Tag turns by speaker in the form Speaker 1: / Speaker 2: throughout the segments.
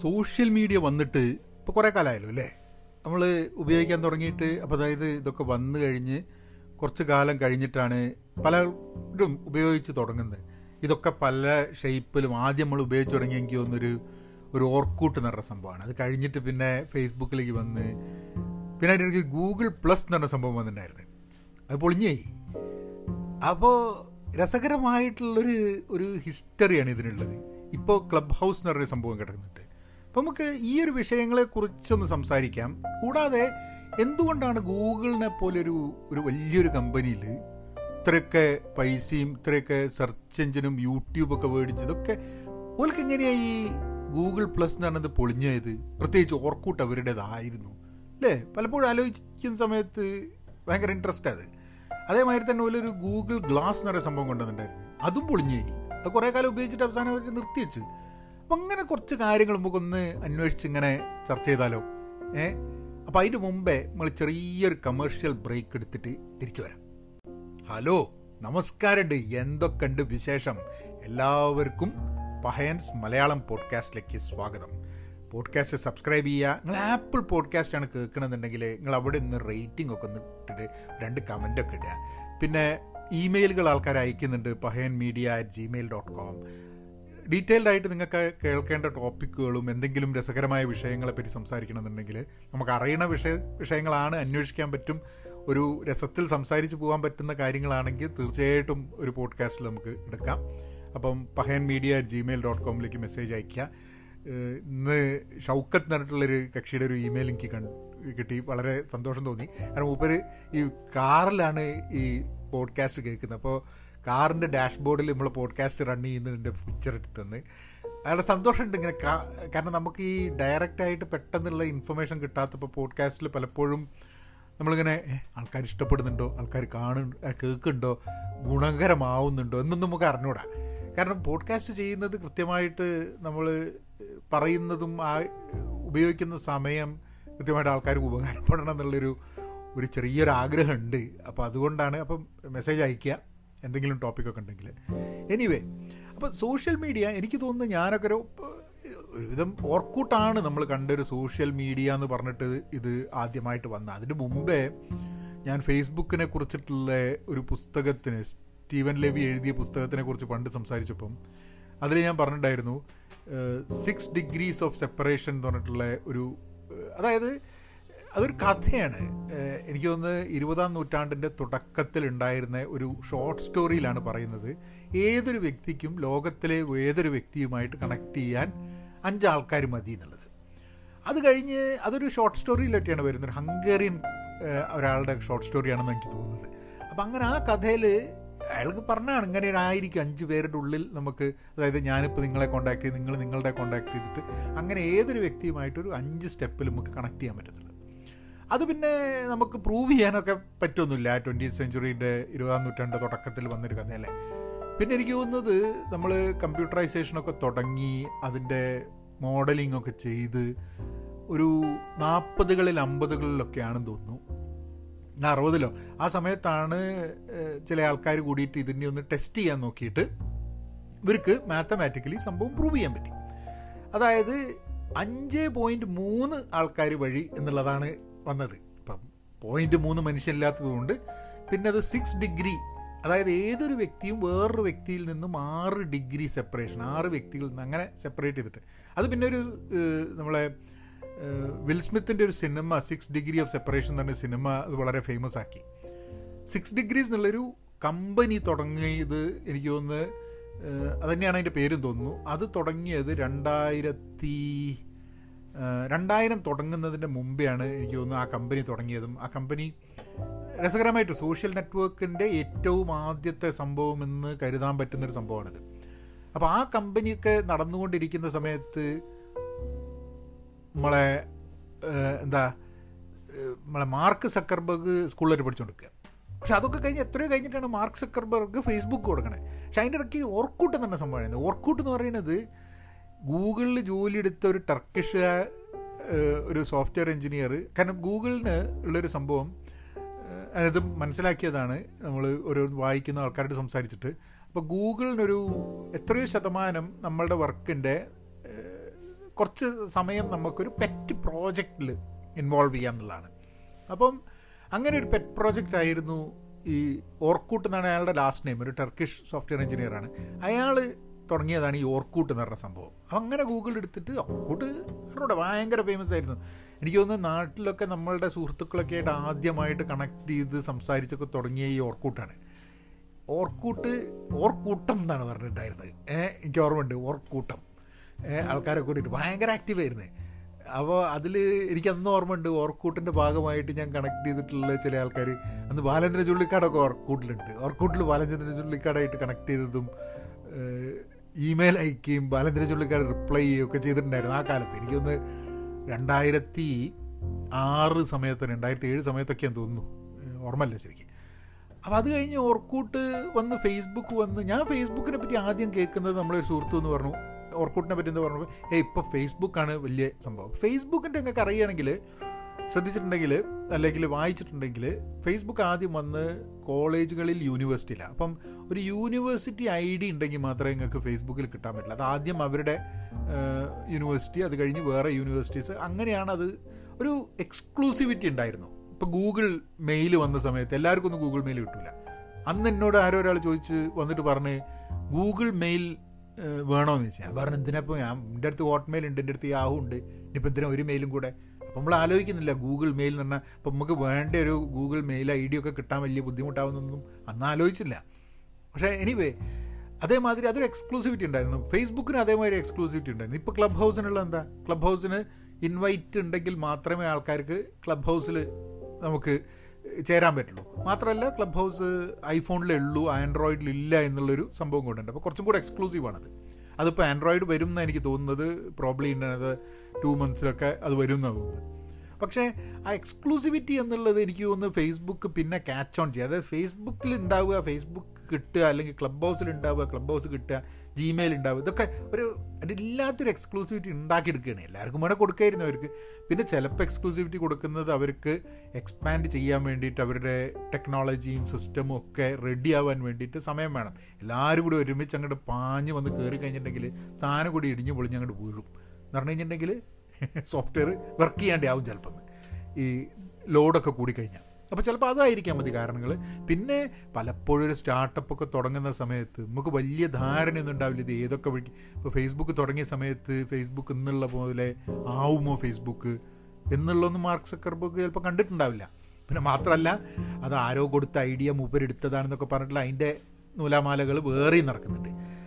Speaker 1: Social media വന്നിട്ട് ഇപ്പോൾ കുറേ കാലമായല്ലോ അല്ലേ? നമ്മൾ ഉപയോഗിക്കാൻ തുടങ്ങിയിട്ട് അപ്പോൾ അതായത് ഇതൊക്കെ വന്നു കഴിഞ്ഞ് കുറച്ച് കാലം കഴിഞ്ഞിട്ടാണ് പലരും ഉപയോഗിച്ച് തുടങ്ങുന്നത്. ഇതൊക്കെ പല ഷേപ്പിലും ആദ്യം നമ്മൾ ഉപയോഗിച്ച് തുടങ്ങിയെങ്കിൽ ഒന്നൊരു ഒരു ഓർക്കൂട്ട് എന്ന് പറഞ്ഞ സംഭവമാണ്. അത് കഴിഞ്ഞിട്ട് പിന്നെ ഫേസ്ബുക്കിലേക്ക് വന്ന് പിന്നെ അതിന്റെ ഗൂഗിൾ പ്ലസ് എന്ന് പറഞ്ഞ സംഭവം വന്നിട്ടുണ്ടായിരുന്നു. അത് പൊളിഞ്ഞായി അപ്പോൾ രസകരമായിട്ടുള്ളൊരു ഒരു ഹിസ്റ്ററിയാണ് ഇതിനുള്ളത്. ഇപ്പോൾ ക്ലബ് ഹൗസ് എന്ന് പറഞ്ഞൊരു സംഭവം കിടക്കുന്നുണ്ട്. അപ്പോൾ നമുക്ക് ഈ ഒരു വിഷയങ്ങളെക്കുറിച്ചൊന്ന് സംസാരിക്കാം. കൂടാതെ എന്തുകൊണ്ടാണ് ഗൂഗിളിനെ പോലൊരു ഒരു വലിയൊരു കമ്പനിയിൽ ഇത്രയൊക്കെ പൈസയും ഇത്രയൊക്കെ സെർച്ച് എഞ്ചിനും യൂട്യൂബൊക്കെ മേടിച്ച് ഇതൊക്കെ ഓൽക്ക് എങ്ങനെയാണ് ഈ ഗൂഗിൾ പ്ലസ് എന്നാണ് ഇത് പൊളിഞ്ഞത്? പ്രത്യേകിച്ച് ഓർക്കൂട്ട് അവരുടേതായിരുന്നു. അല്ലേ? പലപ്പോഴും ആലോചിക്കുന്ന സമയത്ത് ഭയങ്കര ഇൻട്രസ്റ്റ് അത്. അതേമാതിരി തന്നെ ഒരു ഗൂഗിൾ ഗ്ലാസ് എന്ന് പറയുന്ന സംഭവം കൊണ്ടുവന്നിട്ടുണ്ടായിരുന്നു. അതും പൊളിഞ്ഞു അത് കുറേ കാലം ഉപയോഗിച്ചിട്ട് അവസാനം അവർ നിർത്തിവെച്ചു. അപ്പം അങ്ങനെ കുറച്ച് കാര്യങ്ങൾ നമുക്കൊന്ന് അന്വേഷിച്ച് ഇങ്ങനെ ചർച്ച ചെയ്താലോ? ഏ? അപ്പോൾ അതിന് മുമ്പേ നമ്മൾ ചെറിയൊരു കമേഴ്ഷ്യൽ ബ്രേക്ക് എടുത്തിട്ട് തിരിച്ചു വരാം. ഹലോ നമസ്കാരമുണ്ട്. എന്തൊക്കെയുണ്ട് വിശേഷം? എല്ലാവർക്കും പഹയൻസ് മലയാളം പോഡ്കാസ്റ്റിലേക്ക് സ്വാഗതം. പോഡ്കാസ്റ്റ് സബ്സ്ക്രൈബ് ചെയ്യുക. നിങ്ങൾ ആപ്പിൾ പോഡ്കാസ്റ്റാണ് കേൾക്കണമെന്നുണ്ടെങ്കിൽ നിങ്ങൾ അവിടെ നിന്ന് റേറ്റിംഗ് ഒക്കെ ഒന്ന് ഇട്ടിട്ട് രണ്ട് കമന്റൊക്കെ ഇടുക. പിന്നെ ഇമെയിലുകൾ ആൾക്കാർ അയക്കുന്നുണ്ട്. Pahayan media at gmail dot com detailed ആയിട്ട് നിങ്ങൾക്ക് കേൾക്കേണ്ട ടോപ്പിക്കുകളും എന്തെങ്കിലും രസകരമായ വിഷയങ്ങളെപ്പറ്റി സംസാരിക്കണമെന്നുണ്ടെങ്കിൽ നമുക്ക് അറിയണ വിഷയ വിഷയങ്ങളാണ് അന്വേഷിക്കാൻ പറ്റും. ഒരു രസത്തിൽ സംസാരിച്ച് പോകാൻ പറ്റുന്ന കാര്യങ്ങളാണെങ്കിൽ തീർച്ചയായിട്ടും ഒരു പോഡ്കാസ്റ്റിൽ നമുക്ക് എടുക്കാം. അപ്പം Pahayan media at gmail dot കോമിലേക്ക് message അയയ്ക്കുക. ഇന്ന് ഷൗക്കത്ത് എന്ന് പറഞ്ഞിട്ടുള്ളൊരു കക്ഷിയുടെ ഒരു ഇമെയിൽ എനിക്ക് കിട്ടി. വളരെ സന്തോഷം തോന്നി. കാരണം മൂപ്പര് ഈ കാറിലാണ് ഈ പോഡ്കാസ്റ്റ് കേൾക്കുന്നത്. അപ്പോൾ കാറിന്റെ ഡാഷ്ബോർഡിൽ നമ്മൾ പോഡ്കാസ്റ്റ് റൺ ചെയ്യുന്നതിന്റെ പിക്ചർ എടുത്തെന്ന്. അയാളുടെ സന്തോഷമുണ്ട് ഇങ്ങനെ കാരണം നമുക്ക് ഈ ഡയറക്റ്റായിട്ട് പെട്ടെന്നുള്ള ഇൻഫർമേഷൻ കിട്ടാത്തപ്പോൾ പോഡ്കാസ്റ്റിൽ പലപ്പോഴും നമ്മളിങ്ങനെ ആൾക്കാർ ഇഷ്ടപ്പെടുന്നുണ്ടോ? ആൾക്കാർ കാണു കേൾക്കുന്നുണ്ടോ? ഗുണകരമാവുന്നുണ്ടോ? എന്നൊന്നും നമുക്ക് അറിഞ്ഞൂടാ. കാരണം പോഡ്കാസ്റ്റ് ചെയ്യുന്നത് കൃത്യമായിട്ട് നമ്മൾ പറയുന്നതും ആ ഉപയോഗിക്കുന്ന സമയം കൃത്യമായിട്ട് ആൾക്കാർക്ക് ഉപകാരപ്പെടണം എന്നുള്ളൊരു ഒരു ചെറിയൊരു ആഗ്രഹമുണ്ട് അപ്പോൾ അതുകൊണ്ടാണ് അപ്പം മെസ്സേജ് അയയ്ക്കുക. എന്തെങ്കിലും ടോപ്പിക്കൊക്കെ ഉണ്ടെങ്കിൽ. എനിവേ അപ്പോൾ സോഷ്യൽ മീഡിയ എനിക്ക് തോന്നുന്നു ഞാനൊക്കെ ഒരു ഒരുവിധം ഓർക്കൂട്ടാണ് നമ്മൾ കണ്ടൊരു സോഷ്യൽ മീഡിയ എന്ന് പറഞ്ഞിട്ട് ഇത് ആദ്യമായിട്ട് വന്ന അതിന് മുമ്പേ ഞാൻ ഫേസ്ബുക്കിനെ കുറിച്ചിട്ടുള്ള ഒരു പുസ്തകത്തിന് സ്റ്റീവൻ ലെവി എഴുതിയ പുസ്തകത്തിനെ കുറിച്ച് പണ്ട് സംസാരിച്ചപ്പം അതിൽ ഞാൻ പറഞ്ഞിട്ടുണ്ടായിരുന്നു സിക്സ് ഡിഗ്രീസ് ഓഫ് സെപ്പറേഷൻ എന്ന് പറഞ്ഞിട്ടുള്ള ഒരു അതായത് അതൊരു കഥയാണ്. എനിക്ക് തോന്നുന്നത് ഇരുപതാം നൂറ്റാണ്ടിന്റെ തുടക്കത്തിൽ ഉണ്ടായിരുന്ന ഒരു ഷോർട്ട് സ്റ്റോറിയിലാണ് പറയുന്നത്. ഏതൊരു വ്യക്തിക്കും ലോകത്തിലെ ഏതൊരു വ്യക്തിയുമായിട്ട് കണക്ട് ചെയ്യാൻ അഞ്ചാൾക്കാർ മതി എന്നുള്ളത്. അത് കഴിഞ്ഞ് അതൊരു ഷോർട്ട് സ്റ്റോറിയിലൊക്കെയാണ് വരുന്നത്. ഹംഗേറിയൻ ഒരാളുടെ ഷോർട്ട് സ്റ്റോറിയാണെന്ന് എനിക്ക് തോന്നുന്നത്. അപ്പം അങ്ങനെ ആ കഥയിൽ അയാൾക്ക് പറഞ്ഞാണ് ഇങ്ങനെ ആയിരിക്കും അഞ്ച് പേരുടെ ഉള്ളിൽ നമുക്ക് അതായത് ഞാനിപ്പോൾ നിങ്ങളെ കോൺടാക്ട് ചെയ്ത് നിങ്ങൾ നിങ്ങളുടെ കോൺടാക്ട് ചെയ്തിട്ട് അങ്ങനെ ഏതൊരു വ്യക്തിയുമായിട്ടൊരു അഞ്ച് സ്റ്റെപ്പിൽ നമുക്ക് കണക്ട് ചെയ്യാൻ പറ്റത്തുള്ളൂ. അത് പിന്നെ നമുക്ക് പ്രൂവ് ചെയ്യാനൊക്കെ പറ്റുമൊന്നുമില്ല ട്വന്റി സെഞ്ചുറീന്റെ ഇരുപതാം നൂറ്റാണ്ട് തുടക്കത്തിൽ വന്നൊരു കഥയല്ലേ? പിന്നെ എനിക്ക് തോന്നുന്നത് നമ്മൾ കമ്പ്യൂട്ടറൈസേഷനൊക്കെ തുടങ്ങി അതിന്റെ മോഡലിംഗ് ഒക്കെ ചെയ്ത് ഒരു നാൽപ്പതുകളിൽ അമ്പതുകളിലൊക്കെയാണെന്ന് തോന്നുന്നു. അറുപതിലോ? ആ സമയത്താണ് ചില ആൾക്കാർ കൂടിയിട്ട് ഇതിനെ ഒന്ന് ടെസ്റ്റ് ചെയ്യാൻ നോക്കിയിട്ട് ഇവർക്ക് മാത്തമാറ്റിക്കലി സംഭവം പ്രൂവ് ചെയ്യാൻ പറ്റി. അതായത് അഞ്ച് പോയിന്റ് മൂന്ന് ആൾക്കാർ വഴി എന്നുള്ളതാണ് വന്നത്. ഇപ്പം പോയിന്റ് മൂന്ന് മനുഷ്യനില്ലാത്തതുകൊണ്ട് പിന്നെ അത് സിക്സ് ഡിഗ്രി അതായത് ഏതൊരു വ്യക്തിയും വേറൊരു വ്യക്തിയിൽ നിന്നും ആറ് ഡിഗ്രി സെപ്പറേഷൻ ആറ് വ്യക്തികളിൽ നിന്ന് അങ്ങനെ സെപ്പറേറ്റ് ചെയ്തിട്ട്. അത് പിന്നെ ഒരു നമ്മളെ വിൽ സ്മിത്തിന്റെ ഒരു cinema six degree of separation പറഞ്ഞ സിനിമ അത് വളരെ ഫേമസ് ആക്കി. സിക്സ് ഡിഗ്രീസ് എന്നുള്ളൊരു കമ്പനി തുടങ്ങിയത് എനിക്ക് തോന്നുന്നത് അത് തന്നെയാണ് അതിന്റെ പേരും തോന്നുന്നു. അത് തുടങ്ങിയത് രണ്ടായിരത്തി രണ്ടായിരം തുടങ്ങുന്നതിന്റെ മുമ്പെയാണ് എനിക്ക് തോന്നുന്നു ആ കമ്പനി തുടങ്ങിയതും. ആ കമ്പനി രസകരമായിട്ട് സോഷ്യൽ നെറ്റ്വർക്കിന്റെ ഏറ്റവും ആദ്യത്തെ സംഭവം എന്ന് കരുതാൻ പറ്റുന്നൊരു സംഭവമാണിത്. അപ്പോൾ ആ കമ്പനിയൊക്കെ നടന്നുകൊണ്ടിരിക്കുന്ന സമയത്ത് നമ്മളെ എന്താ നമ്മളെ മാർക്ക് സക്കർബർഗ് സ്കൂളിൽ പഠിച്ചുകൊണ്ടിരിക്കുക പക്ഷെ അതൊക്കെ കഴിഞ്ഞ് എത്രയോ കഴിഞ്ഞിട്ടാണ് മാർക്ക് സക്കർബർഗ് ഫേസ്ബുക്ക് കൊടുക്കണേ. പക്ഷെ അതിന്റെ ഇടയ്ക്ക് ഓർക്കൂട്ട് തന്നെ ഓർക്കൂട്ട് എന്ന് പറയുന്നത് ഗൂഗിളിൽ ജോലി എടുത്ത ഒരു ടർക്കിഷ് ഒരു സോഫ്റ്റ്വെയർ എഞ്ചിനീയർ കാരണം ഗൂഗിളിന് ഉള്ളൊരു സംഭവം അതായത് മനസ്സിലാക്കിയതാണ് നമ്മൾ ഒരു വായിക്കുന്ന ആൾക്കാരോട് സംസാരിച്ചിട്ട്. അപ്പോൾ ഗൂഗിളിനൊരു എത്രയോ ശതമാനം നമ്മളുടെ വർക്കിന്റെ കുറച്ച് സമയം നമുക്കൊരു പെറ്റ് പ്രോജക്റ്റിൽ ഇൻവോൾവ് ചെയ്യാം എന്നുള്ളതാണ്. അപ്പം അങ്ങനെ ഒരു പെറ്റ് പ്രോജക്റ്റ് ആയിരുന്നു ഈ ഓർക്കൂട്ട് എന്നാണ് അയാളുടെ ലാസ്റ്റ് നെയിം ഒരു ടർക്കിഷ് സോഫ്റ്റ്വെയർ എഞ്ചിനീയറാണ് അയാൾ തുടങ്ങിയതാണ് ഈ ഓർക്കൂട്ട് എന്ന് പറഞ്ഞ സംഭവം. അപ്പം അങ്ങനെ ഗൂഗിൾ എടുത്തിട്ട് ഓർക്കൂട്ട് അറിഞ്ഞൂടെ ഭയങ്കര ഫേമസ് ആയിരുന്നു. എനിക്ക് തോന്നുന്നു നാട്ടിലൊക്കെ നമ്മളുടെ സുഹൃത്തുക്കളൊക്കെ ആയിട്ട് ആദ്യമായിട്ട് കണക്ട് ചെയ്ത് സംസാരിച്ചൊക്കെ തുടങ്ങിയ ഈ ഓർക്കൂട്ടാണ്. ഓർക്കൂട്ട് ഓർക്കൂട്ടം എന്നാണ് പറഞ്ഞിട്ടുണ്ടായിരുന്നത്. എനിക്ക് ഓർമ്മയുണ്ട് ഓർക്കൂട്ടം. ആൾക്കാരെ കൂട്ടിയിട്ട് ഭയങ്കര ആക്റ്റീവായിരുന്നു അപ്പോൾ അതിൽ എനിക്ക് അന്ന് ഓർമ്മയുണ്ട് ഓർക്കൂട്ടിന്റെ ഭാഗമായിട്ട് ഞാൻ കണക്ട് ചെയ്തിട്ടുള്ള ചില ആൾക്കാർ അന്ന് ബാലേന്ദ്ര ചുള്ളിക്കാടൊക്കെ ഓർക്കൂട്ടിലുണ്ട്. ഓർക്കൂട്ടിൽ ബാലേന്ദ്ര ചുള്ളിക്കാടായിട്ട് കണക്ട് ചെയ്തതും ഇമെയിൽ അയക്കുകയും ബാലേന്ദ്ര ചുള്ളിക്കാട് റിപ്ലൈ ചെയ്യുകയും ഒക്കെ ചെയ്തിട്ടുണ്ടായിരുന്നു ആ കാലത്ത്. എനിക്കൊന്ന് രണ്ടായിരത്തി ആറ് സമയത്ത് രണ്ടായിരത്തി ഏഴ് സമയത്തൊക്കെയാന്ന് തോന്നുന്നു. ഓർമ്മയില്ല ശരിക്കും. അപ്പോൾ അത് കഴിഞ്ഞ് ഓർക്കൂട്ട് വന്ന് ഫേസ്ബുക്ക് വന്ന് ഞാൻ ഫേസ്ബുക്കിനെ പറ്റി ആദ്യം കേൾക്കുന്നത് നമ്മളൊരു സുഹൃത്തു എന്ന് പറഞ്ഞു. ഓർക്കൂട്ടിനെ പറ്റി എന്ന് പറഞ്ഞു ഏ ഇപ്പോൾ ഫേസ്ബുക്കാണ് വലിയ സംഭവം. ഫേസ്ബുക്കിന്റെ നിങ്ങൾക്ക് അറിയുകയാണെങ്കിൽ ശ്രദ്ധിച്ചിട്ടുണ്ടെങ്കിൽ അല്ലെങ്കിൽ വായിച്ചിട്ടുണ്ടെങ്കിൽ ഫേസ്ബുക്ക് ആദ്യം വന്ന് കോളേജുകളിൽ യൂണിവേഴ്സിറ്റിയിലാണ് അപ്പം ഒരു യൂണിവേഴ്സിറ്റി ഐ ഡി ഉണ്ടെങ്കിൽ മാത്രമേ നിങ്ങൾക്ക് ഫേസ്ബുക്കിൽ കിട്ടാൻ പറ്റില്ല. അത് ആദ്യം അവരുടെ യൂണിവേഴ്സിറ്റി അത് കഴിഞ്ഞ് വേറെ യൂണിവേഴ്സിറ്റീസ് അങ്ങനെയാണ് അത് ഒരു എക്സ്ക്ലൂസിവിറ്റി ഉണ്ടായിരുന്നു. ഇപ്പോൾ ഗൂഗിൾ മെയിൽ വന്ന സമയത്ത് എല്ലാവർക്കും ഒന്നും ഗൂഗിൾ മെയിൽ കിട്ടില്ല അന്ന് എന്നോട് ആരോ ഒരാൾ ചോദിച്ച് വന്നിട്ട് പറഞ്ഞ് ഗൂഗിൾ മെയിൽ വേണോ എന്ന് ചോദിച്ചാൽ പറഞ്ഞു എന്തിനപ്പോൾ ഞാൻ എന്റെ അടുത്ത് ഹോട്ട്മെയിൽ ഉണ്ട് എന്റെ അടുത്ത് യാഹു ഉണ്ട്. ഇനിയിപ്പോൾ എന്തിനാ ഒരു മെയിലും കൂടെ? അപ്പം നമ്മൾ ആലോചിക്കുന്നില്ല ഗൂഗിൾ മെയിൽ എന്ന് പറഞ്ഞാൽ അപ്പം നമുക്ക് വേണ്ട ഒരു ഗൂഗിൾ മെയിൽ ഐ ഡി ഒക്കെ കിട്ടാൻ വലിയ ബുദ്ധിമുട്ടാവുന്നൊന്നും അന്ന് ആലോചിച്ചില്ല. പക്ഷേ എനിവേ അതേമാതിരി അതൊരു എക്സ്ക്ലൂസിവിറ്റി ഉണ്ടായിരുന്നു. ഫേസ്ബുക്കിന് അതേമാതിരി എക്സ്ക്ലൂസിവിറ്റി ഉണ്ടായിരുന്നു. ഇപ്പോൾ ക്ലബ് ഹൗസിനുള്ള എന്താ? ക്ലബ് ഹൗസിന് ഇൻവൈറ്റ് ഉണ്ടെങ്കിൽ മാത്രമേ ആൾക്കാർക്ക് ക്ലബ് ഹൗസിൽ നമുക്ക് ചേരാൻ പറ്റുള്ളൂ. മാത്രമല്ല ക്ലബ് ഹൗസ് ഐഫോണിലേ ഉള്ളൂ ആൻഡ്രോയിഡിൽ എന്നുള്ളൊരു സംഭവം കൊണ്ടുണ്ട് അപ്പോൾ കുറച്ചും കൂടെ എക്സ്ക്ലൂസീവാണത് അതിപ്പോൾ ആൻഡ്രോയിഡ് വരും എന്നാണ് എനിക്ക് തോന്നുന്നത്. പ്രോബ്ലി ഇന്നത് ടു മന്ത്സിലൊക്കെ അത് വരും എന്നാണ് തോന്നുന്നത് പക്ഷേ ആ എക്സ്ക്ലൂസിവിറ്റി എന്നുള്ളത് എനിക്ക് തോന്നുന്നു ഫേസ്ബുക്ക് പിന്നെ ക്യാച്ച് ഓൺ ചെയ്യുക അതായത് ഫേസ്ബുക്കിൽ ഉണ്ടാവുക ഫേസ്ബുക്ക് കിട്ടുക അല്ലെങ്കിൽ ക്ലബ് ഹൗസിൽ ഉണ്ടാവുക ക്ലബ് ഹൗസ് കിട്ടുക ജിമെയിൽ ഉണ്ടാവുക ഇതൊക്കെ ഒരു അതില്ലാത്തൊരു എക്സ്ക്ലൂസിവിറ്റി ഉണ്ടാക്കിയെടുക്കുകയാണ്. എല്ലാവർക്കും വേണേൽ കൊടുക്കായിരുന്നു അവർക്ക്. പിന്നെ ചിലപ്പോൾ എക്സ്ക്ലൂസിവിറ്റി കൊടുക്കുന്നത് അവർക്ക് എക്സ്പാൻഡ് ചെയ്യാൻ വേണ്ടിയിട്ട് അവരുടെ ടെക്നോളജിയും സിസ്റ്റമും ഒക്കെ റെഡി ആവാൻ വേണ്ടിയിട്ട് സമയം വേണം. എല്ലാവരും കൂടി ഒരുമിച്ച് അങ്ങോട്ട് പാഞ്ഞ് വന്ന് കയറി കഴിഞ്ഞിട്ടുണ്ടെങ്കിൽ സാധനം കൂടി ഇടിഞ്ഞു പൊളിഞ്ഞ് അങ്ങോട്ട് വീഴും. എന്ന് പറഞ്ഞു കഴിഞ്ഞിട്ടുണ്ടെങ്കിൽ സോഫ്റ്റ്വെയർ വർക്ക് ചെയ്യാണ്ടാവും ചിലപ്പോൾ ഈ ലോഡൊക്കെ കൂടിക്കഴിഞ്ഞാൽ അപ്പോൾ ചിലപ്പോൾ അതായിരിക്കാം മതി കാരണങ്ങൾ പിന്നെ പലപ്പോഴും ഒരു സ്റ്റാർട്ടപ്പ് ഒക്കെ തുടങ്ങുന്ന സമയത്ത് നമുക്ക് വലിയ ധാരണയൊന്നും ഉണ്ടാവില്ല. ഇത് ഏതൊക്കെ വഴി? ഇപ്പോൾ ഫേസ്ബുക്ക് തുടങ്ങിയ സമയത്ത് ഫേസ്ബുക്ക് എന്നുള്ള പോലെ ആവുമോ ഫേസ്ബുക്ക് എന്നുള്ളതൊന്നും മാർക്ക് സക്കർബുക്ക് ചിലപ്പോൾ കണ്ടിട്ടുണ്ടാവില്ല. പിന്നെ മാത്രമല്ല അത് ആരോ കൊടുത്ത ഐഡിയ മൂപ്പരെടുത്തതാണെന്നൊക്കെ പറഞ്ഞിട്ടുള്ള അതിന്റെ നൂലാമാലകൾ വേറെയും നടക്കുന്നുണ്ട്.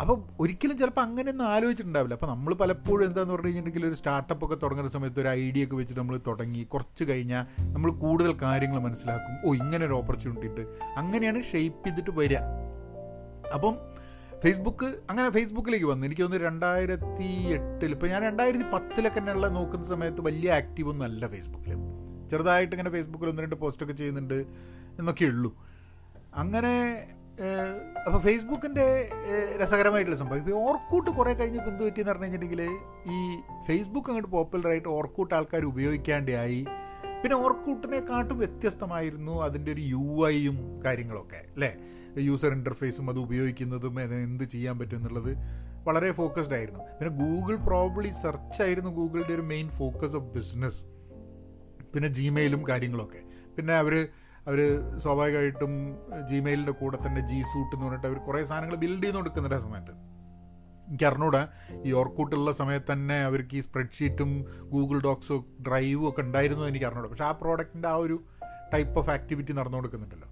Speaker 1: അപ്പം ഒരിക്കലും ചിലപ്പോൾ അങ്ങനെയൊന്നും ആലോചിച്ചിട്ടുണ്ടാവില്ല. അപ്പോൾ നമ്മൾ പലപ്പോഴും എന്താന്ന് പറഞ്ഞു കഴിഞ്ഞിട്ടുണ്ടെങ്കിൽ ഒരു സ്റ്റാർട്ടപ്പ് ഒക്കെ തുടങ്ങുന്ന സമയത്ത് ഒരു ഐഡിയ ഒക്കെ വെച്ചിട്ട് നമ്മൾ തുടങ്ങി കുറച്ച് കഴിഞ്ഞാൽ നമ്മൾ കൂടുതൽ കാര്യങ്ങൾ മനസ്സിലാക്കും. ഓ ഇങ്ങനെ ഒരു ഓപ്പർച്യൂണിറ്റി ഉണ്ട്. അങ്ങനെയാണ് ഷെയ്പ്പ് ചെയ്തിട്ട് വരിക അപ്പം ഫേസ്ബുക്ക് അങ്ങനെ ഫേസ്ബുക്കിലേക്ക് വന്നു. എനിക്ക് തോന്നുന്നു രണ്ടായിരത്തി എട്ടിൽ ഇപ്പോൾ ഞാൻ രണ്ടായിരത്തി പത്തിലൊക്കെ ഉള്ള നോക്കുന്ന സമയത്ത് വലിയ ആക്റ്റീവ് ഒന്നും അല്ല ഫേസ്ബുക്കിൽ ചെറുതായിട്ട് ഇങ്ങനെ ഫേസ്ബുക്കിൽ ഒന്ന് രണ്ട് പോസ്റ്റൊക്കെ ചെയ്യുന്നുണ്ട് എന്നൊക്കെ ഉള്ളൂ അങ്ങനെ അപ്പോൾ ഫേസ്ബുക്കിന്റെ രസകരമായിട്ടുള്ള സംഭവം. ഇപ്പോൾ ഓർക്കൂട്ട് കുറേ കഴിഞ്ഞപ്പോൾ എന്ത് പറ്റിയെന്ന് പറഞ്ഞു കഴിഞ്ഞിട്ടുണ്ടെങ്കിൽ ഈ ഫേസ്ബുക്ക് അങ്ങോട്ട് പോപ്പുലറായിട്ട് ഓർക്കൂട്ട് ആൾക്കാർ ഉപയോഗിക്കാണ്ടായി. പിന്നെ ഓർക്കൂട്ടിനെക്കാട്ടും വ്യത്യസ്തമായിരുന്നു അതിന്റെ ഒരു യു ഐയും കാര്യങ്ങളൊക്കെ അല്ലേ? യൂസർ ഇന്റർഫേസും അത് ഉപയോഗിക്കുന്നതും എന്ത് ചെയ്യാൻ പറ്റും എന്നുള്ളത് വളരെ ഫോക്കസ്ഡ് ആയിരുന്നു. പിന്നെ ഗൂഗിൾ പ്രോബ്ലി സെർച്ച് ആയിരുന്നു ഗൂഗിളിന്റെ ഒരു മെയിൻ ഫോക്കസ് ഓഫ് ബിസിനസ് പിന്നെ ജിമെയിലും കാര്യങ്ങളൊക്കെ. പിന്നെ അവർ അവർ സ്വാഭാവികമായിട്ടും ജിമെയിലിന്റെ കൂടെ തന്നെ ജി സൂട്ട് എന്ന് പറഞ്ഞിട്ട് അവർ കുറേ സാധനങ്ങൾ ബിൽഡ് ചെയ്ത് കൊടുക്കുന്നുണ്ട് ആ സമയത്ത്. എനിക്ക് അറിഞ്ഞൂടെ ഈ ഓർക്കൂട്ടുള്ള സമയത്ത് തന്നെ അവർക്ക് ഈ സ്പ്രെഡ്ഷീറ്റും ഗൂഗിൾ ഡോക്സും ഡ്രൈവും ഒക്കെ ഉണ്ടായിരുന്നു എനിക്ക് അറിഞ്ഞൂടെ. പക്ഷേ ആ പ്രോഡക്റ്റിന്റെ ആ ഒരു ടൈപ്പ് ഓഫ് ആക്ടിവിറ്റി നടന്നു കൊടുക്കുന്നുണ്ടല്ലോ.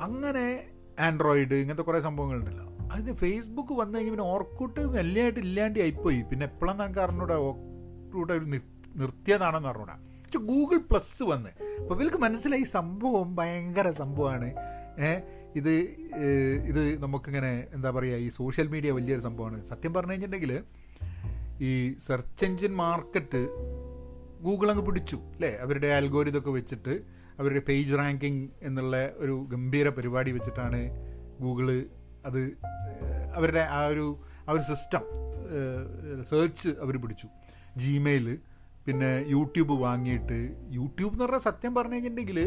Speaker 1: അങ്ങനെ ആൻഡ്രോയിഡ് ഇങ്ങനത്തെ കുറേ സംഭവങ്ങളുണ്ടല്ലോ. അതിന് ഫേസ്ബുക്ക് വന്നു കഴിഞ്ഞാൽ പിന്നെ ഓർക്കൂട്ട് മെല്ലയായിട്ട് ഇല്ലാണ്ട് ആയിപ്പോയി. പിന്നെ എപ്പോഴാണ് നമുക്ക് അറിഞ്ഞൂടെ ഓർക്കൂട്ട് ഒരു നിർത്തിയതാണെന്ന് അറിഞ്ഞൂടാ. ഗൂഗിൾ പ്ലസ് വന്ന്. അപ്പോൾ ഇവർക്ക് മനസ്സിലായി സംഭവം ഭയങ്കര സംഭവമാണ്. ഇത് ഇത് നമുക്കിങ്ങനെ എന്താ പറയുക ഈ സോഷ്യൽ മീഡിയ വലിയൊരു സംഭവമാണ്. സത്യം പറഞ്ഞു കഴിഞ്ഞിട്ടുണ്ടെങ്കിൽ ഈ സെർച്ച് എൻജിൻ മാർക്കറ്റ് ഗൂഗിൾ അങ്ങ് പിടിച്ചു അല്ലേ? അവരുടെ അൽഗോരിതൊക്കെ വെച്ചിട്ട് അവരുടെ പേജ് റാങ്കിങ് എന്നുള്ള ഒരു ഗംഭീര പരിപാടി വെച്ചിട്ടാണ് ഗൂഗിൾ അത് അവരുടെ ആ ഒരു ആ ഒരു സിസ്റ്റം സെർച്ച് അവർ പിടിച്ചു. ജിമെയിൽ പിന്നെ യൂട്യൂബ് വാങ്ങിയിട്ട് യൂട്യൂബ് എന്ന് പറഞ്ഞാൽ സത്യം പറഞ്ഞു കഴിഞ്ഞിട്ടുണ്ടെങ്കിൽ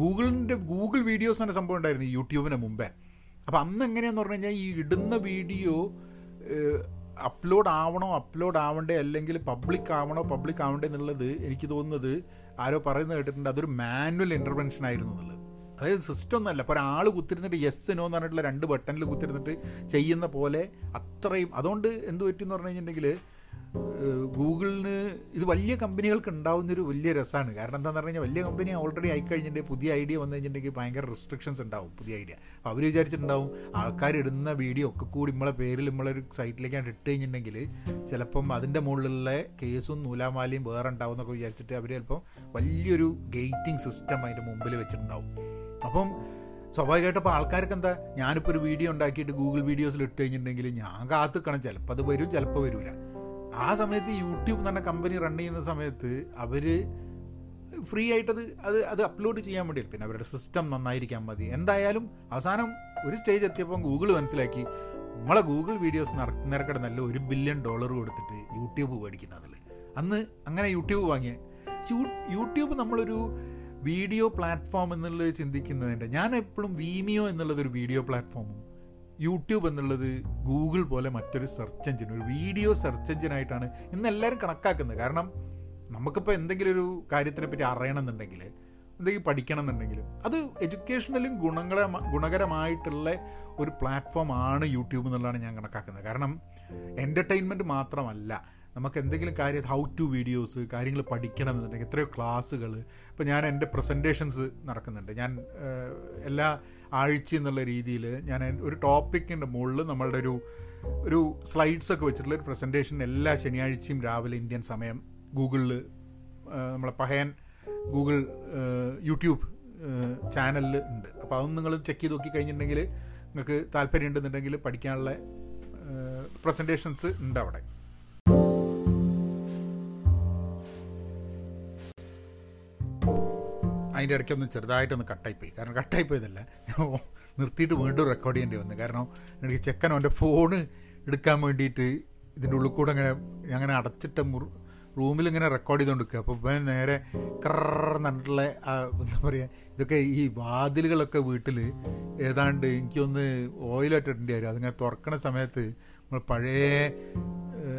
Speaker 1: ഗൂഗിളിന്റെ ഗൂഗിൾ വീഡിയോസ് എന്ന സംഭവം ഉണ്ടായിരുന്നു യൂട്യൂബിന് മുമ്പേ. അപ്പോൾ അന്ന് എങ്ങനെയാന്ന് പറഞ്ഞു കഴിഞ്ഞാൽ ഈ ഇടുന്ന വീഡിയോ അപ്ലോഡ് ആവണോ അപ്ലോഡ് ആവണ്ടേ അല്ലെങ്കിൽ പബ്ലിക് ആവണോ പബ്ലിക് ആവണ്ടേ എന്നുള്ളത് എനിക്ക് തോന്നുന്നത് ആരോ പറയുന്നത് കേട്ടിട്ടുണ്ട് അതൊരു മാനുവൽ ഇന്റർവെൻഷൻ ആയിരുന്നു എന്നുള്ളത്. അതായത് സിസ്റ്റം ഒന്നല്ല. അപ്പോൾ ഒരാൾ കുത്തിരുന്നിട്ട് യെസ് നോ എന്ന് പറഞ്ഞിട്ടുള്ള രണ്ട് ബട്ടണിൽ കുത്തിരുന്നിട്ട് ചെയ്യുന്ന പോലെ അത്രയും. അതുകൊണ്ട് എന്ത് പറ്റിയെന്ന് പറഞ്ഞു കഴിഞ്ഞിട്ടുണ്ടെങ്കിൽ ഗൂഗിളിന് ഇത് വലിയ കമ്പനികൾക്ക് ഉണ്ടാവുന്നൊരു വലിയ രസമാണ് കാരണം എന്താണെന്ന് പറഞ്ഞു കഴിഞ്ഞാൽ വലിയ കമ്പനി ഓൾറെഡി ആയിക്കഴിഞ്ഞിട്ടുണ്ടെങ്കിൽ പുതിയ ഐഡിയ വന്നു കഴിഞ്ഞിട്ടുണ്ടെങ്കിൽ ഭയങ്കര റെസ്ട്രിക്ഷൻസ് ഉണ്ടാവും പുതിയ ഐഡിയ. അപ്പോൾ അവർ വിചാരിച്ചിട്ടുണ്ടാവും ആൾക്കാർ ഇടുന്ന വീഡിയോ ഒക്കെ കൂടി നമ്മളെ പേരിൽ നമ്മളൊരു സൈറ്റിലേക്കാണ് ഇട്ട് കഴിഞ്ഞിട്ടുണ്ടെങ്കിൽ ചിലപ്പം അതിന്റെ മുകളിലുള്ള കേസും നൂലാമാലയും വേറെ ഉണ്ടാവും എന്നൊക്കെ വിചാരിച്ചിട്ട് അവർ ചിലപ്പം വലിയൊരു ഗേറ്റിംഗ് സിസ്റ്റം അതിന്റെ മുമ്പിൽ വെച്ചിട്ടുണ്ടാവും. അപ്പം സ്വാഭാവികമായിട്ട് അപ്പോൾ ആൾക്കാർക്ക് എന്താ? ഞാനിപ്പോൾ ഒരു വീഡിയോ ഉണ്ടാക്കിയിട്ട് ഗൂഗിൾ വീഡിയോസിൽ ഇട്ട് കഴിഞ്ഞിട്ടുണ്ടെങ്കിൽ ഞാൻ കാത്തുക്കണം. ചിലപ്പോൾ അത് വരും ചിലപ്പോൾ വരില്ല ആ സമയത്ത് യൂട്യൂബ് എന്ന് പറഞ്ഞ കമ്പനി റൺ ചെയ്യുന്ന സമയത്ത് അവർ ഫ്രീ ആയിട്ടത് അത് അത് അപ്ലോഡ് ചെയ്യാൻ വേണ്ടി പിന്നെ അവരുടെ സിസ്റ്റം നന്നായിരിക്കാൻ മതി. എന്തായാലും അവസാനം ഒരു സ്റ്റേജ് എത്തിയപ്പോൾ ഗൂഗിൾ മനസ്സിലാക്കി നമ്മളെ ഗൂഗിൾ വീഡിയോസ് നിരക്കിടന്നല്ല ഒരു ബില്യൺ ഡോളർ കൊടുത്തിട്ട് യൂട്യൂബ് മേടിക്കുന്നതിൽ അന്ന് അങ്ങനെ യൂട്യൂബ് വാങ്ങിയ. യൂട്യൂബ് നമ്മളൊരു വീഡിയോ പ്ലാറ്റ്ഫോം എന്നുള്ളത് ചിന്തിക്കുന്നതിന്റെ ഞാൻ എപ്പോഴും വീമിയോ എന്നുള്ളത് ഒരു വീഡിയോ പ്ലാറ്റ്ഫോമും യൂട്യൂബ് എന്നുള്ളത് ഗൂഗിൾ പോലെ മറ്റൊരു സെർച്ച് എഞ്ചിൻ ഒരു വീഡിയോ സെർച്ച് എഞ്ചിനായിട്ടാണ് ഇന്ന് എല്ലാവരും കണക്കാക്കുന്നത്. കാരണം നമുക്കിപ്പോൾ എന്തെങ്കിലും ഒരു കാര്യത്തിനെ പറ്റി അറിയണമെന്നുണ്ടെങ്കിൽ എന്തെങ്കിലും പഠിക്കണം എന്നുണ്ടെങ്കിൽ അത് എഡ്യൂക്കേഷണലും ഗുണങ്ങള ഗുണകരമായിട്ടുള്ള ഒരു പ്ലാറ്റ്ഫോം ആണ് യൂട്യൂബ് എന്നുള്ളതാണ് ഞാൻ കണക്കാക്കുന്നത്. കാരണം എന്റർടൈൻമെന്റ് മാത്രമല്ല നമുക്ക് എന്തെങ്കിലും കാര്യം ഹൗ ടു വീഡിയോസ് കാര്യങ്ങൾ പഠിക്കണം എന്നുണ്ടെങ്കിൽ എത്രയോ ക്ലാസ്സുകൾ. ഇപ്പോൾ ഞാൻ എന്റെ പ്രസന്റേഷൻസ് നടക്കുന്നുണ്ട്. ഞാൻ എല്ലാ ആഴ്ച എന്നുള്ള രീതിയിൽ ഞാൻ ഒരു ടോപ്പിക്കിന്റെ മുകളിൽ നമ്മളുടെ ഒരു ഒരു സ്ലൈഡ്സ് ഒക്കെ വെച്ചിട്ടുള്ള ഒരു പ്രസന്റേഷൻ എല്ലാ ശനിയാഴ്ചയും രാവിലെ ഇന്ത്യൻ സമയം ഗൂഗിളിൽ നമ്മളെ പഹയൻ ഗൂഗിൾ യൂട്യൂബ് ചാനലിൽ ഉണ്ട്. അപ്പോൾ അതൊന്നും നിങ്ങൾ ചെക്ക് ചെയ്ത് നോക്കി കഴിഞ്ഞിട്ടുണ്ടെങ്കിൽ നിങ്ങൾക്ക് താല്പര്യം ഉണ്ടെന്നുണ്ടെങ്കിൽ പഠിക്കാനുള്ള പ്രസന്റേഷൻസ് ഉണ്ട് അവിടെ. അതിന്റെ ഇടയ്ക്കൊന്ന് ചെറുതായിട്ടൊന്ന് കട്ടായിപ്പോയി. കാരണം കട്ടായിപ്പോയതല്ല ഞാൻ നിർത്തിയിട്ട് വീണ്ടും റെക്കോർഡ് ചെയ്യേണ്ടി വന്നു. കാരണം എനിക്ക് ചെക്കൻ അവന്റെ ഫോണ് എടുക്കാൻ വേണ്ടിയിട്ട് ഇതിന്റെ ഉള്ളിൽ കൂടെ അങ്ങനെ അങ്ങനെ അടച്ചിട്ട റൂമിൽ ഇങ്ങനെ റെക്കോർഡ് ചെയ്തുകൊണ്ടിരിക്കുക അപ്പോൾ ഇപ്പം നേരെ കറന്നിട്ടുള്ള എന്താ പറയുക ഇതൊക്കെ ഈ വാതിലുകളൊക്കെ വീട്ടിൽ ഏതാണ്ട് എനിക്കൊന്ന് ഓയിലായിട്ട് ഇടേണ്ടി വരും. അതിങ്ങനെ തുറക്കണ സമയത്ത് നമ്മൾ പഴയ